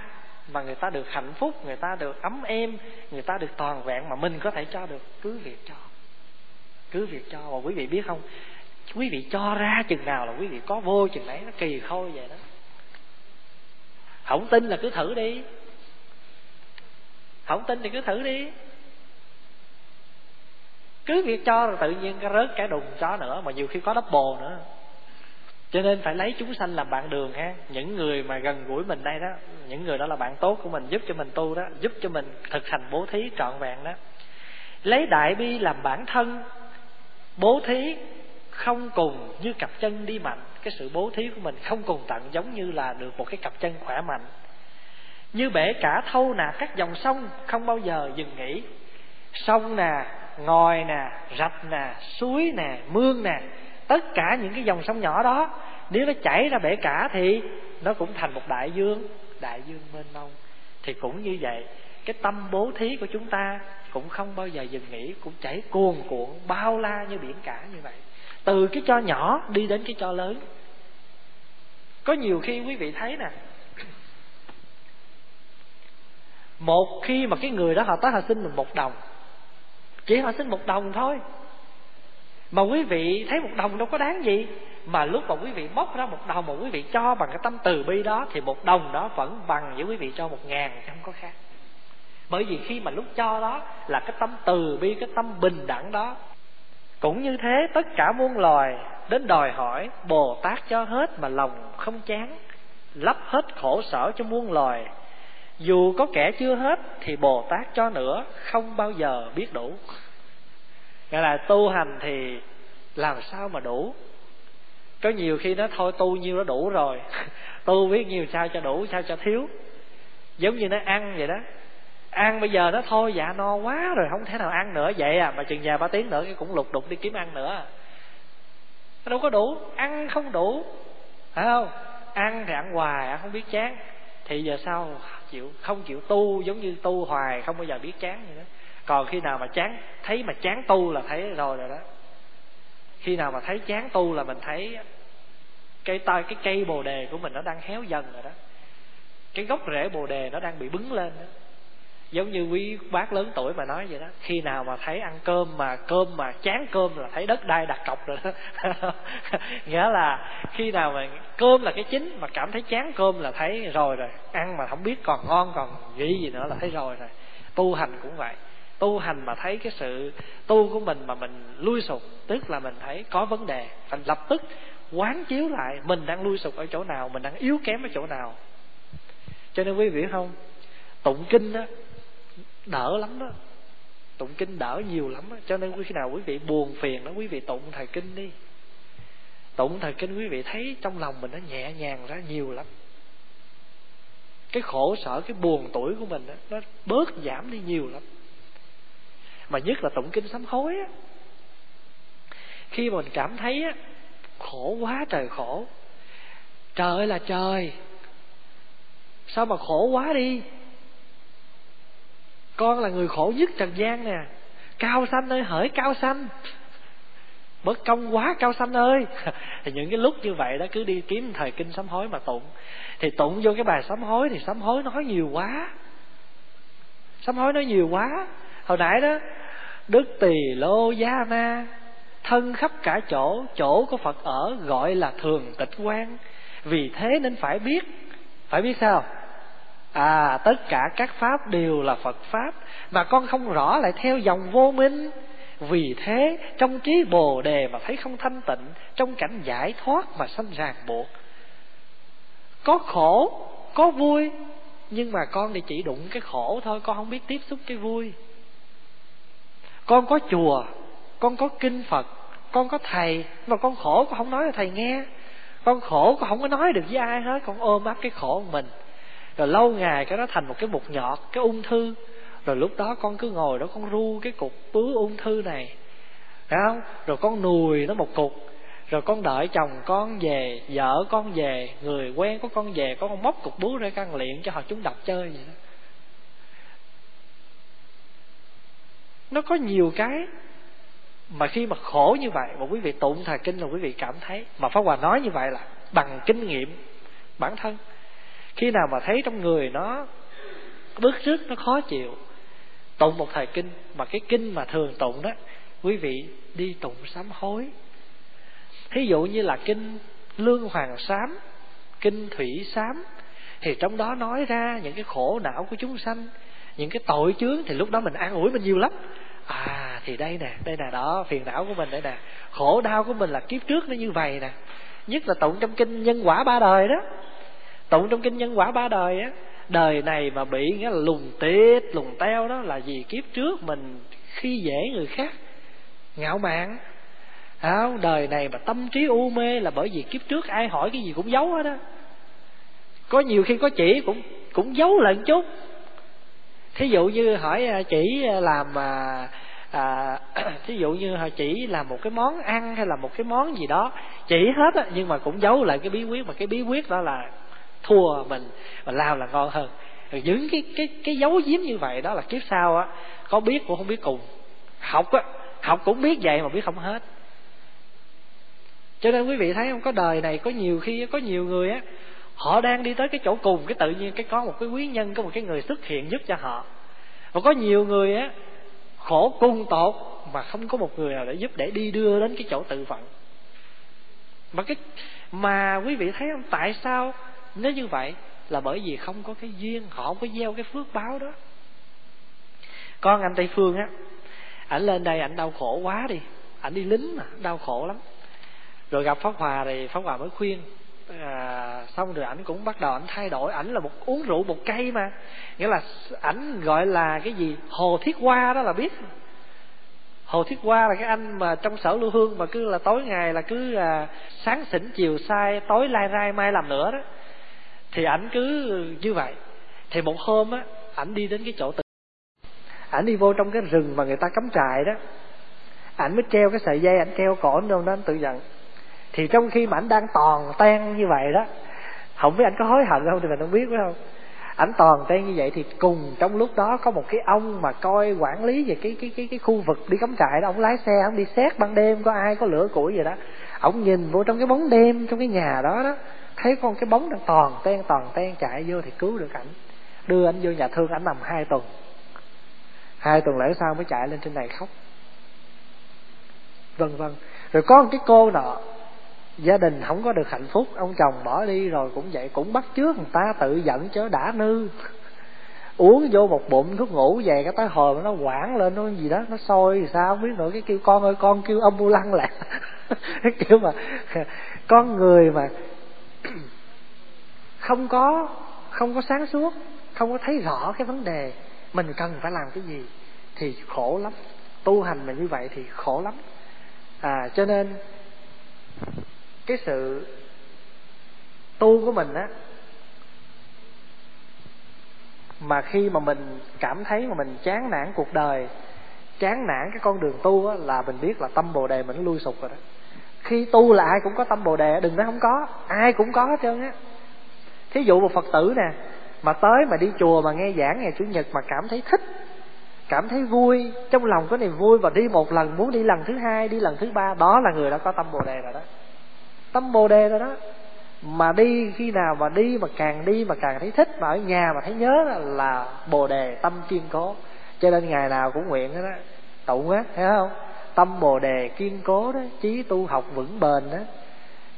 mà người ta được hạnh phúc người ta được ấm êm người ta được toàn vẹn mà mình có thể cho được. Cứ việc cho. Cứ việc cho. Và quý vị biết không quý vị cho ra chừng nào là quý vị có vô chừng đấy nó kỳ khôi vậy đó. Không tin là cứ thử đi. Không tin thì cứ thử đi. Cứ việc cho rồi tự nhiên cái rớt cả đùng chó nữa, mà nhiều khi có double nữa. Cho nên phải lấy chúng sanh làm bạn đường ha. Những người mà gần gũi mình đây đó, những người đó là bạn tốt của mình, giúp cho mình tu đó, giúp cho mình thực hành bố thí trọn vẹn đó. Lấy đại bi làm bản thân, bố thí không cùng như cặp chân đi mạnh. Cái sự bố thí của mình không cùng tận giống như là được một cái cặp chân khỏe mạnh. Như bể cả thâu nà các dòng sông, không bao giờ dừng nghỉ. Sông nè, ngòi nè, rạch nè, suối nè, mương nè, tất cả những cái dòng sông nhỏ đó, nếu nó chảy ra bể cả thì nó cũng thành một đại dương đại dương mênh mông. Thì cũng như vậy, cái tâm bố thí của chúng ta cũng không bao giờ dừng nghỉ, cũng chảy cuồn cuộn, bao la như biển cả như vậy từ cái cho nhỏ đi đến cái cho lớn. Có nhiều khi quý vị thấy nè, một khi mà cái người đó họ tới họ xin mình một đồng, chỉ họ xin một đồng thôi. Mà quý vị thấy một đồng đâu có đáng gì. Mà lúc mà quý vị móc ra một đồng mà quý vị cho bằng cái tâm từ bi đó, thì một đồng đó vẫn bằng với quý vị cho một ngàn không có khác. Bởi vì khi mà lúc cho đó là cái tâm từ bi, cái tâm bình đẳng đó cũng như thế, tất cả muôn loài đến đòi hỏi bồ tát cho hết mà lòng không chán, lấp hết khổ sở cho muôn loài. Dù có kẻ chưa hết thì bồ tát cho nữa, không bao giờ biết đủ. Nghĩa là tu hành thì làm sao mà đủ? Có nhiều khi nó thôi tu nhiêu nó đủ rồi, tu biết nhiều sao cho đủ, sao cho thiếu. Giống như nó ăn vậy đó ăn bây giờ nó thôi dạ no quá rồi, không thể nào ăn nữa. Vậy à mà chừng nhà ba tiếng nữa, cái cũng lục đục đi kiếm ăn nữa. Nó đâu có đủ, ăn không đủ. Phải không? Ăn thì ăn hoài, ăn không biết chán. Thì giờ sao chịu, không chịu tu, giống như tu hoài, không bao giờ biết chán gì đó còn khi nào mà chán, thấy mà chán tu là thấy rồi rồi đó. Khi nào mà thấy chán tu là mình thấy cái tay cái cây bồ đề của mình nó đang héo dần rồi đó. Cái gốc rễ bồ đề nó đang bị bứng lên đó giống như quý bác lớn tuổi mà nói vậy đó. Khi nào mà thấy ăn cơm mà cơm mà chán cơm là thấy đất đai đặt cọc rồi đó. Nghĩa là khi nào mà cơm là cái chính mà cảm thấy chán cơm là thấy rồi rồi. Ăn mà không biết còn ngon còn gì gì nữa là thấy rồi rồi. Tu hành cũng vậy. Tu hành mà thấy cái sự tu của mình mà mình lui sụp, tức là mình thấy có vấn đề phải lập tức quán chiếu lại mình đang lui sụp ở chỗ nào, mình đang yếu kém ở chỗ nào. Cho nên quý vị không? Tụng kinh đó đỡ lắm đó. Tụng kinh đỡ nhiều lắm đó. cho nên khi nào quý vị buồn phiền đó quý vị tụng thời kinh đi. Tụng thời kinh quý vị thấy trong lòng mình nó nhẹ nhàng ra nhiều lắm. Cái khổ sở cái buồn tuổi của mình đó, nó bớt giảm đi nhiều lắm. Mà nhất là tụng kinh sám hối á. Khi mà mình cảm thấy á khổ quá trời khổ. Trời ơi là trời. Sao mà khổ quá đi? Con là người khổ nhất trần gian nè. Cao xanh ơi, hỡi cao xanh bất công quá, cao xanh ơi. Thì những cái lúc như vậy đó, cứ đi kiếm thời kinh sám hối mà tụng. Thì tụng vô cái bài sám hối thì sám hối nói nhiều quá. Sám hối nói nhiều quá. Hồi nãy đó, đức tỳ lô gia ma thân khắp cả chỗ chỗ của phật ở gọi là thường tịch quan. Vì thế nên phải biết phải biết sao? À tất cả các pháp đều là phật pháp, mà con không rõ lại theo dòng vô minh. Vì thế, trong trí bồ đề mà thấy không thanh tịnh, trong cảnh giải thoát mà sanh ràng buộc. Có khổ, có vui, nhưng mà con thì chỉ đụng cái khổ thôi, con không biết tiếp xúc cái vui. Con có chùa, con có kinh phật, con có thầy, mà con khổ con không nói cho thầy nghe. Con khổ con không có nói được với ai hết, con ôm ấp cái khổ của mình rồi lâu ngày cái đó thành một cái mục nhọt, cái ung thư. Rồi lúc đó con cứ ngồi đó, con ru cái cục bướu ung thư này. Phải không? Rồi con nùi nó một cục. Rồi con đợi chồng con về, vợ con về, người quen của con về, con móc cục bướu ra căn luyện cho họ chúng đập chơi vậy đó. Nó có nhiều cái mà khi mà khổ như vậy, mà quý vị tụng thà kinh là quý vị cảm thấy. Mà pháp hòa nói như vậy là bằng kinh nghiệm bản thân khi nào mà thấy trong người nó bức rứt, nó khó chịu, tụng một thời kinh, mà cái kinh mà thường tụng đó, quý vị đi tụng sám hối. Thí dụ như là kinh lương hoàng sám, kinh thủy sám, thì trong đó nói ra những cái khổ não của chúng sanh, những cái tội chướng thì lúc đó mình an ủi mình nhiều lắm. À thì đây nè đây nè, đó, phiền não của mình đây nè, khổ đau của mình là kiếp trước nó như vậy nè. Nhất là tụng trong kinh nhân quả ba đời đó tụng trong kinh nhân quả ba đời á đời này mà bị nghĩa là lùng tết lùng teo đó là vì kiếp trước mình khi dễ người khác ngạo mạn. À, đời này mà tâm trí u mê là bởi vì kiếp trước ai hỏi cái gì cũng giấu hết á. Có nhiều khi có chỉ cũng cũng giấu lận chút. Thí dụ như hỏi à, chỉ à, làm mà à, à thí dụ như chỉ làm một cái món ăn hay là một cái món gì đó chỉ hết á nhưng mà cũng giấu lại cái bí quyết mà cái bí quyết đó là thua mình và lao là ngon hơn. Rồi những cái cái cái dấu giếm như vậy đó là kiếp sau á, có biết cũng không biết cùng. Học á, học cũng biết vậy mà biết không hết. Cho nên quý vị thấy không, có đời này có nhiều khi có nhiều người á, họ đang đi tới cái chỗ cùng, cái tự nhiên cái có một cái quý nhân, có một cái người xuất hiện giúp cho họ. Và có nhiều người á, khổ cung tột mà không có một người nào để giúp để đi đưa đến cái chỗ tự vận. Mà cái, mà quý vị thấy không, tại sao nếu như vậy là bởi vì không có cái duyên họ không có gieo cái phước báo đó. Con anh tây phương á ảnh lên đây ảnh đau khổ quá đi. Ảnh đi lính mà đau khổ lắm. Rồi gặp pháp hòa thì pháp hòa mới khuyên à, xong rồi ảnh cũng bắt đầu ảnh thay đổi. Ảnh là một uống rượu một cây mà. Nghĩa là ảnh gọi là cái gì? Hồ thiết hoa đó là biết. Hồ thiết hoa là cái anh mà trong sở lưu hương mà cứ là tối ngày là cứ à, sáng xỉn chiều sai tối lai rai mai làm nữa đó thì ảnh cứ như vậy. Thì một hôm á, ảnh đi đến cái chỗ tự ảnh đi vô trong cái rừng mà người ta cắm trại đó. Ảnh mới treo cái sợi dây, ảnh treo cổ đâu đó anh tự giận. Thì trong khi mà ảnh đang toàn ten như vậy đó, không biết anh có hối hận không thì mình không biết, phải không? Ảnh toàn ten như vậy thì cùng trong lúc đó có một cái ông mà coi quản lý về cái cái cái cái khu vực đi cắm trại đó. Ông lái xe, ông đi xét ban đêm có ai có lửa củi gì đó. Ông nhìn vô trong cái bóng đêm trong cái nhà đó đó thấy con cái bóng đang toàn ten toàn ten chạy vô thì cứu được ảnh. Đưa ảnh vô nhà thương ảnh nằm hai tuần. Hai tuần lễ sau mới chạy lên trên này khóc. Vân vân. Rồi có một cái cô nọ, gia đình không có được hạnh phúc, ông chồng bỏ đi rồi cũng vậy, cũng bắt trước người ta tự giận chớ đã nư. Uống vô một bụng thuốc ngủ về, cái tới hồi nó quảng lên, nó gì đó, nó sôi thì sao, không biết nữa, cái kêu, con ơi, con kêu ông bu lăng lại. Cái kiểu mà, con người mà không có không có sáng suốt, không có thấy rõ cái vấn đề mình cần phải làm cái gì thì khổ lắm. Tu hành mà như vậy thì khổ lắm. À cho nên cái sự tu của mình á, mà khi mà mình cảm thấy mà mình chán nản cuộc đời, chán nản cái con đường tu á, là mình biết là tâm bồ đề mình lui sụp rồi đó khi tu là ai cũng có tâm bồ đề đừng nói không có ai cũng có hết trơn á. Thí dụ một phật tử nè mà tới mà đi chùa mà nghe giảng ngày chủ nhật mà cảm thấy thích cảm thấy vui trong lòng có niềm vui và đi một lần muốn đi lần thứ hai đi lần thứ ba đó là người đã có tâm bồ đề rồi đó. Tâm bồ đề rồi đó. Mà đi khi nào mà đi mà càng đi mà càng thấy thích mà ở nhà mà thấy nhớ là bồ đề tâm kiên cố. Cho nên ngày nào cũng nguyện đó, đó tụng á thấy không? Tâm bồ đề kiên cố đó, trí tu học vững bền đó,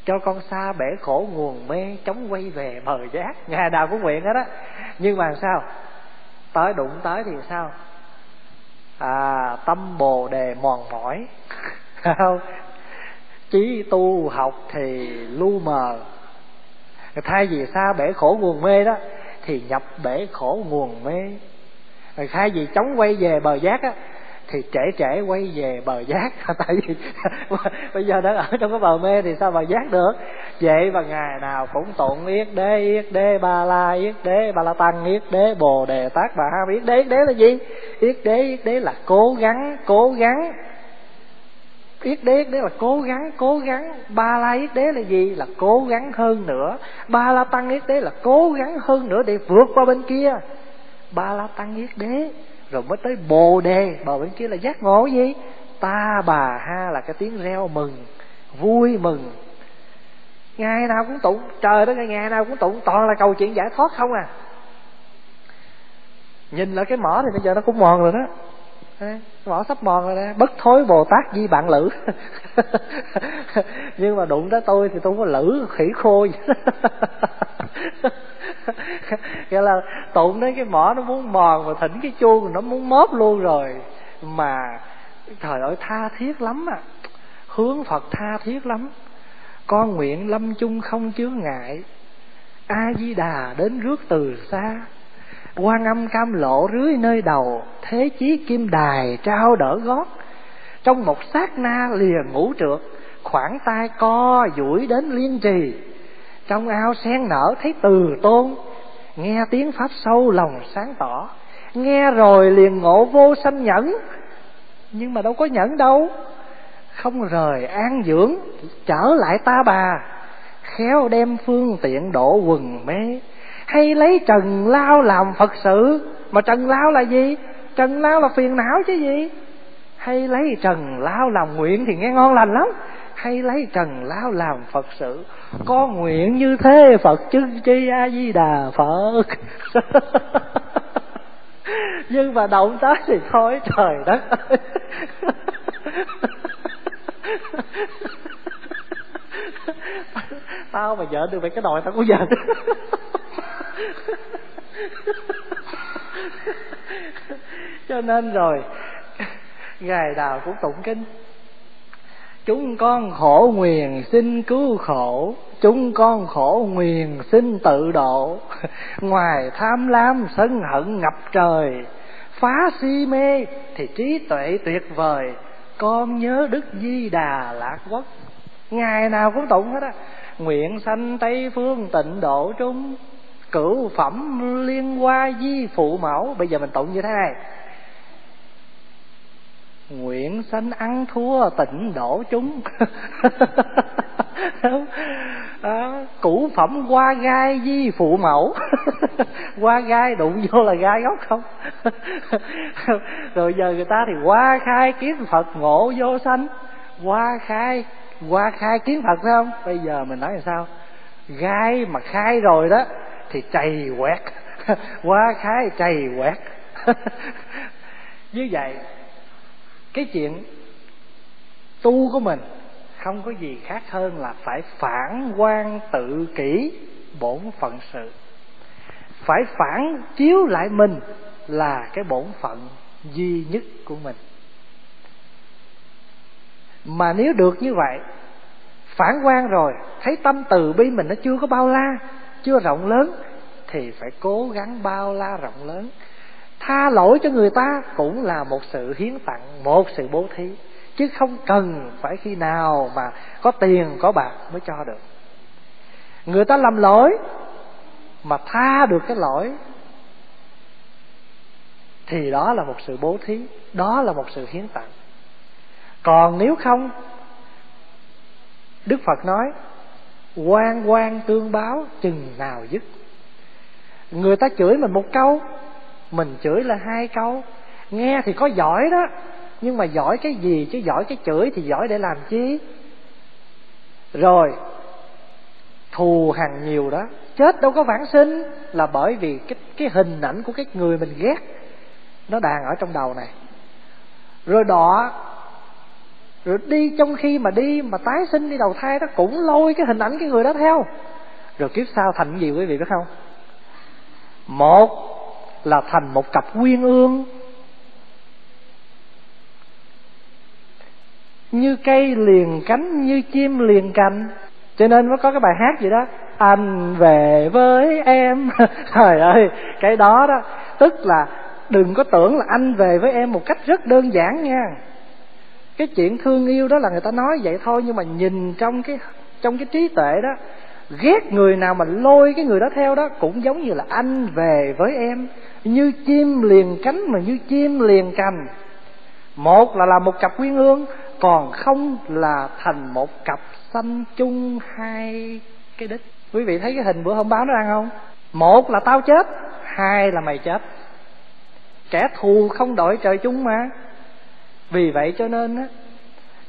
cho con xa bể khổ nguồn mê chống quay về bờ giác. Ngày nào cũng nguyện hết á. Nhưng mà sao? Tới đụng tới thì sao? À tâm bồ đề mòn mỏi. Không? Chí tu học thì lu mờ. Thay vì xa bể khổ nguồn mê đó, thì nhập bể khổ nguồn mê. Thay vì chống quay về bờ giác á thì trễ trễ quay về bờ giác. Tại vì bây giờ đang ở trong cái bờ mê thì sao bờ giác được? Vậy và ngày nào cũng tụng yết đế yết đế ba la, yết đế ba la tăng, yết đế bồ đề tát bà ha yết đế yết đế là gì? Yết đế yết đế là cố gắng cố gắng. Yết đế yết đế là cố gắng cố gắng. Ba la, yết đế là gì? Là cố gắng hơn nữa. Ba la tăng, yết đế là cố gắng hơn nữa để vượt qua bên kia. Ba la tăng, yết đế rồi mới tới bồ đề. Bờ bên kia là giác ngộ gì? Ta, bà, ha là cái tiếng reo mừng, vui mừng. Ngày nào cũng tụng, trời đó ngày nào cũng tụng, toàn là cầu chuyện giải thoát không à. Nhìn lại cái mỏ thì bây giờ nó cũng mòn rồi đó. Mỏ sắp mòn rồi đó. Bất thối bồ tát di bạn lữ. Nhưng mà đụng tới tôi thì tôi không có lử khỉ khô gì nghĩa là tụng đến cái mỏ nó muốn mòn và thỉnh cái chuông nó muốn móp luôn rồi. Mà trời ơi, tha thiết lắm à. Hướng phật tha thiết lắm. Con nguyện lâm chung không chướng ngại. A di đà đến rước từ xa. Quan âm cam lộ rưới nơi đầu. Thế chí kim đài trao đỡ gót. Trong một sát na lìa ngủ trượt, khoảng tay co duỗi đến liên trì trong ao sen nở thấy từ tôn. Nghe tiếng pháp sâu lòng sáng tỏ. Nghe rồi liền ngộ vô sanh nhẫn. Nhưng mà đâu có nhẫn đâu. Không rời an dưỡng, trở lại ta bà. Khéo đem phương tiện độ quần mê hay lấy trần lao làm phật sự. Mà trần lao là gì? Trần lao là phiền não chứ gì? Hay lấy trần lao làm nguyện thì nghe ngon lành lắm hay lấy trần lão làm phật sự. Có nguyện như thế, phật chứng chi a di đà phật. Nhưng mà động tới thì thôi, trời đất ơi. Tao mà vợ được vậy cái đòi tao cũng giận. Cho nên rồi, ngày nào cũng tụng kinh chúng con khổ nguyền xin cứu khổ, chúng con khổ nguyền xin tự độ. Ngoài tham lam sân hận ngập trời, phá si mê thì trí tuệ tuyệt vời. Con nhớ đức di đà lạc quốc. Ngày nào cũng tụng hết á. Nguyện sanh tây phương tịnh độ trung cửu phẩm liên hoa di phụ mẫu. Bây giờ mình tụng như thế này nguyện sanh ăn thua tịnh đổ chúng. À, củ phẩm qua gai di phụ mẫu. Qua gai đụng vô là gai gốc không? Rồi giờ người ta thì qua khai kiến phật ngộ vô sanh. Qua khai qua khai kiến phật phải không? Bây giờ mình nói là sao? Gai mà khai rồi đó thì chày quẹt. Qua khai chày quẹt. Như vậy cái chuyện tu của mình không có gì khác hơn là phải phản quan tự kỷ bổn phận sự. Phải phản chiếu lại mình là cái bổn phận duy nhất của mình. Mà nếu được như vậy, phản quan rồi, thấy tâm từ bi mình nó chưa có bao la, chưa rộng lớn, thì phải cố gắng bao la rộng lớn tha lỗi cho người ta cũng là một sự hiến tặng, một sự bố thí. Chứ không cần phải khi nào mà có tiền, có bạc mới cho được. Người ta làm lỗi mà tha được cái lỗi, thì đó là một sự bố thí, đó là một sự hiến tặng. Còn nếu không, đức phật nói, quan quan tương báo chừng nào dứt. Người ta chửi mình một câu mình chửi là hai câu. Nghe thì có giỏi đó, nhưng mà giỏi cái gì chứ? Giỏi cái chửi thì giỏi để làm chi? Rồi, thù hằn nhiều đó. Chết đâu có vãng sinh là bởi vì cái cái hình ảnh của cái người mình ghét, nó đàn ở trong đầu này. Rồi đọ rồi đi trong khi mà đi, mà tái sinh đi đầu thai đó, cũng lôi cái hình ảnh cái người đó theo. Rồi kiếp sau thành gì quý vị biết không? Một là thành một cặp quyên ương. Như cây liền cánh, như chim liền cành. Cho nên mới có cái bài hát gì đó, anh về với em. Trời ơi, cái đó đó. Tức là đừng có tưởng là anh về với em một cách rất đơn giản nha. Cái chuyện thương yêu đó là người ta nói vậy thôi, nhưng mà nhìn trong cái trong cái trí tuệ đó ghét người nào mà lôi cái người đó theo đó cũng giống như là anh về với em. Như chim liền cánh mà như chim liền cành. Một là làm một cặp quyên ương còn không là thành một cặp sanh chung hai cái đích. Quý vị thấy cái hình bữa hôm báo nó ăn không? Một là tao chết, hai là mày chết. Kẻ thù không đội trời chung mà. Vì vậy cho nên á,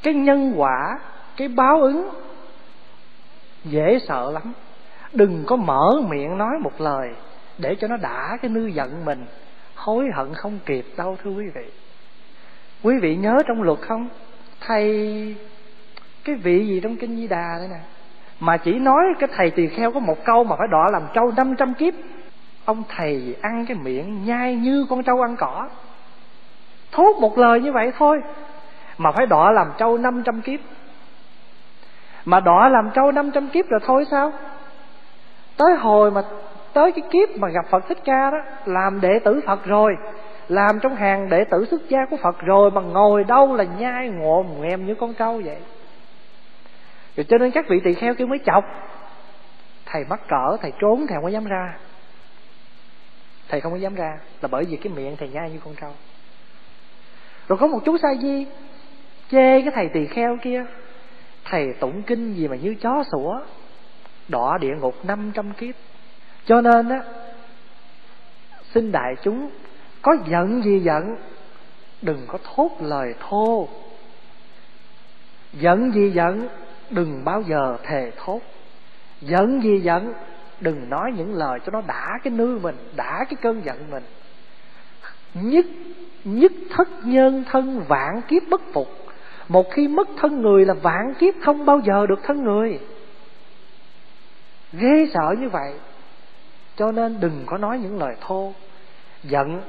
cái nhân quả, cái báo ứng dễ sợ lắm. Đừng có mở miệng nói một lời để cho nó đã cái nư giận mình. Hối hận không kịp đâu, thưa quý vị. Quý vị nhớ trong luật không? Thầy, cái vị gì trong kinh di đà đây nè? Mà chỉ nói cái thầy tỳ kheo có một câu mà phải đọa làm trâu năm trăm kiếp. Ông thầy ăn cái miệng nhai như con trâu ăn cỏ. Thốt một lời như vậy thôi, mà phải đọa làm trâu năm trăm kiếp mà đọa làm trâu năm trăm kiếp rồi thôi sao? Tới hồi mà tới cái kiếp mà gặp phật thích ca đó, làm đệ tử phật rồi, làm trong hàng đệ tử xuất gia của phật rồi mà ngồi đâu là nhai ngộ nghèm như con trâu vậy. Rồi cho nên các vị tỳ kheo kia mới chọc, thầy mắc cỡ, thầy trốn, thầy không có dám ra. Thầy không có dám ra, là bởi vì cái miệng thầy nhai như con trâu. Rồi có một chú sa di chê cái thầy tỳ kheo kia thầy tụng kinh gì mà như chó sủa? Đọa địa ngục năm trăm kiếp. Cho nên á, xin đại chúng, có giận gì giận, đừng có thốt lời thô. Giận gì giận, đừng bao giờ thề thốt. Giận gì giận, đừng nói những lời cho nó đã cái nư mình, đã cái cơn giận mình. Nhất nhất thất nhân thân vạn kiếp bất phục một khi mất thân người là vạn kiếp không bao giờ được thân người. Ghê sợ như vậy. Cho nên đừng có nói những lời thô. Giận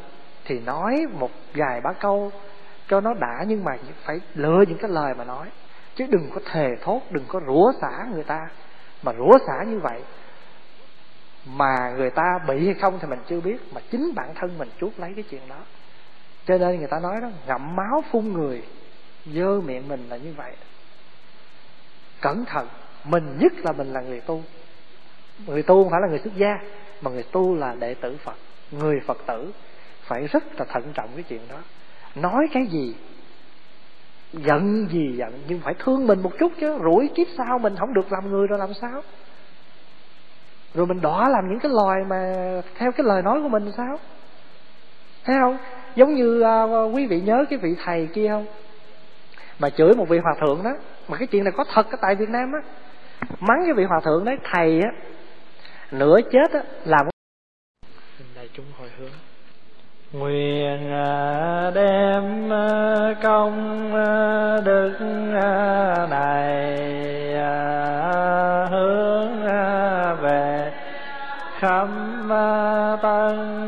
thì nói một vài ba câu cho nó đã, nhưng mà phải lựa những cái lời mà nói. Chứ đừng có thề thốt, đừng có rủa xả người ta. Mà rủa xả như vậy, mà người ta bị hay không thì mình chưa biết, mà chính bản thân mình chuốt lấy cái chuyện đó. Cho nên người ta nói đó, ngậm máu phun người dơ miệng mình là như vậy. Cẩn thận mình nhất là mình là người tu. Người tu không phải là người xuất gia mà người tu là đệ tử phật. Người phật tử phải rất là thận trọng cái chuyện đó. Nói cái gì giận gì giận nhưng phải thương mình một chút chứ. Rủi kiếp sau mình không được làm người rồi làm sao? Rồi mình đỏ làm những cái loài mà theo cái lời nói của mình sao? Thấy không? Giống như uh, quý vị nhớ cái vị thầy kia không? Mà chửi một vị hòa thượng đó. Mà cái chuyện này có thật ở tại việt nam á. Mắng cái vị hòa thượng đấy, thầy á, nửa chết á, làm đại chúng hồi hướng. Nguyện à, đem à, công à, đức này hướng về khắp tân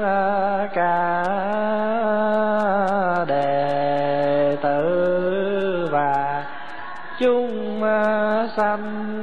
cả لَمْ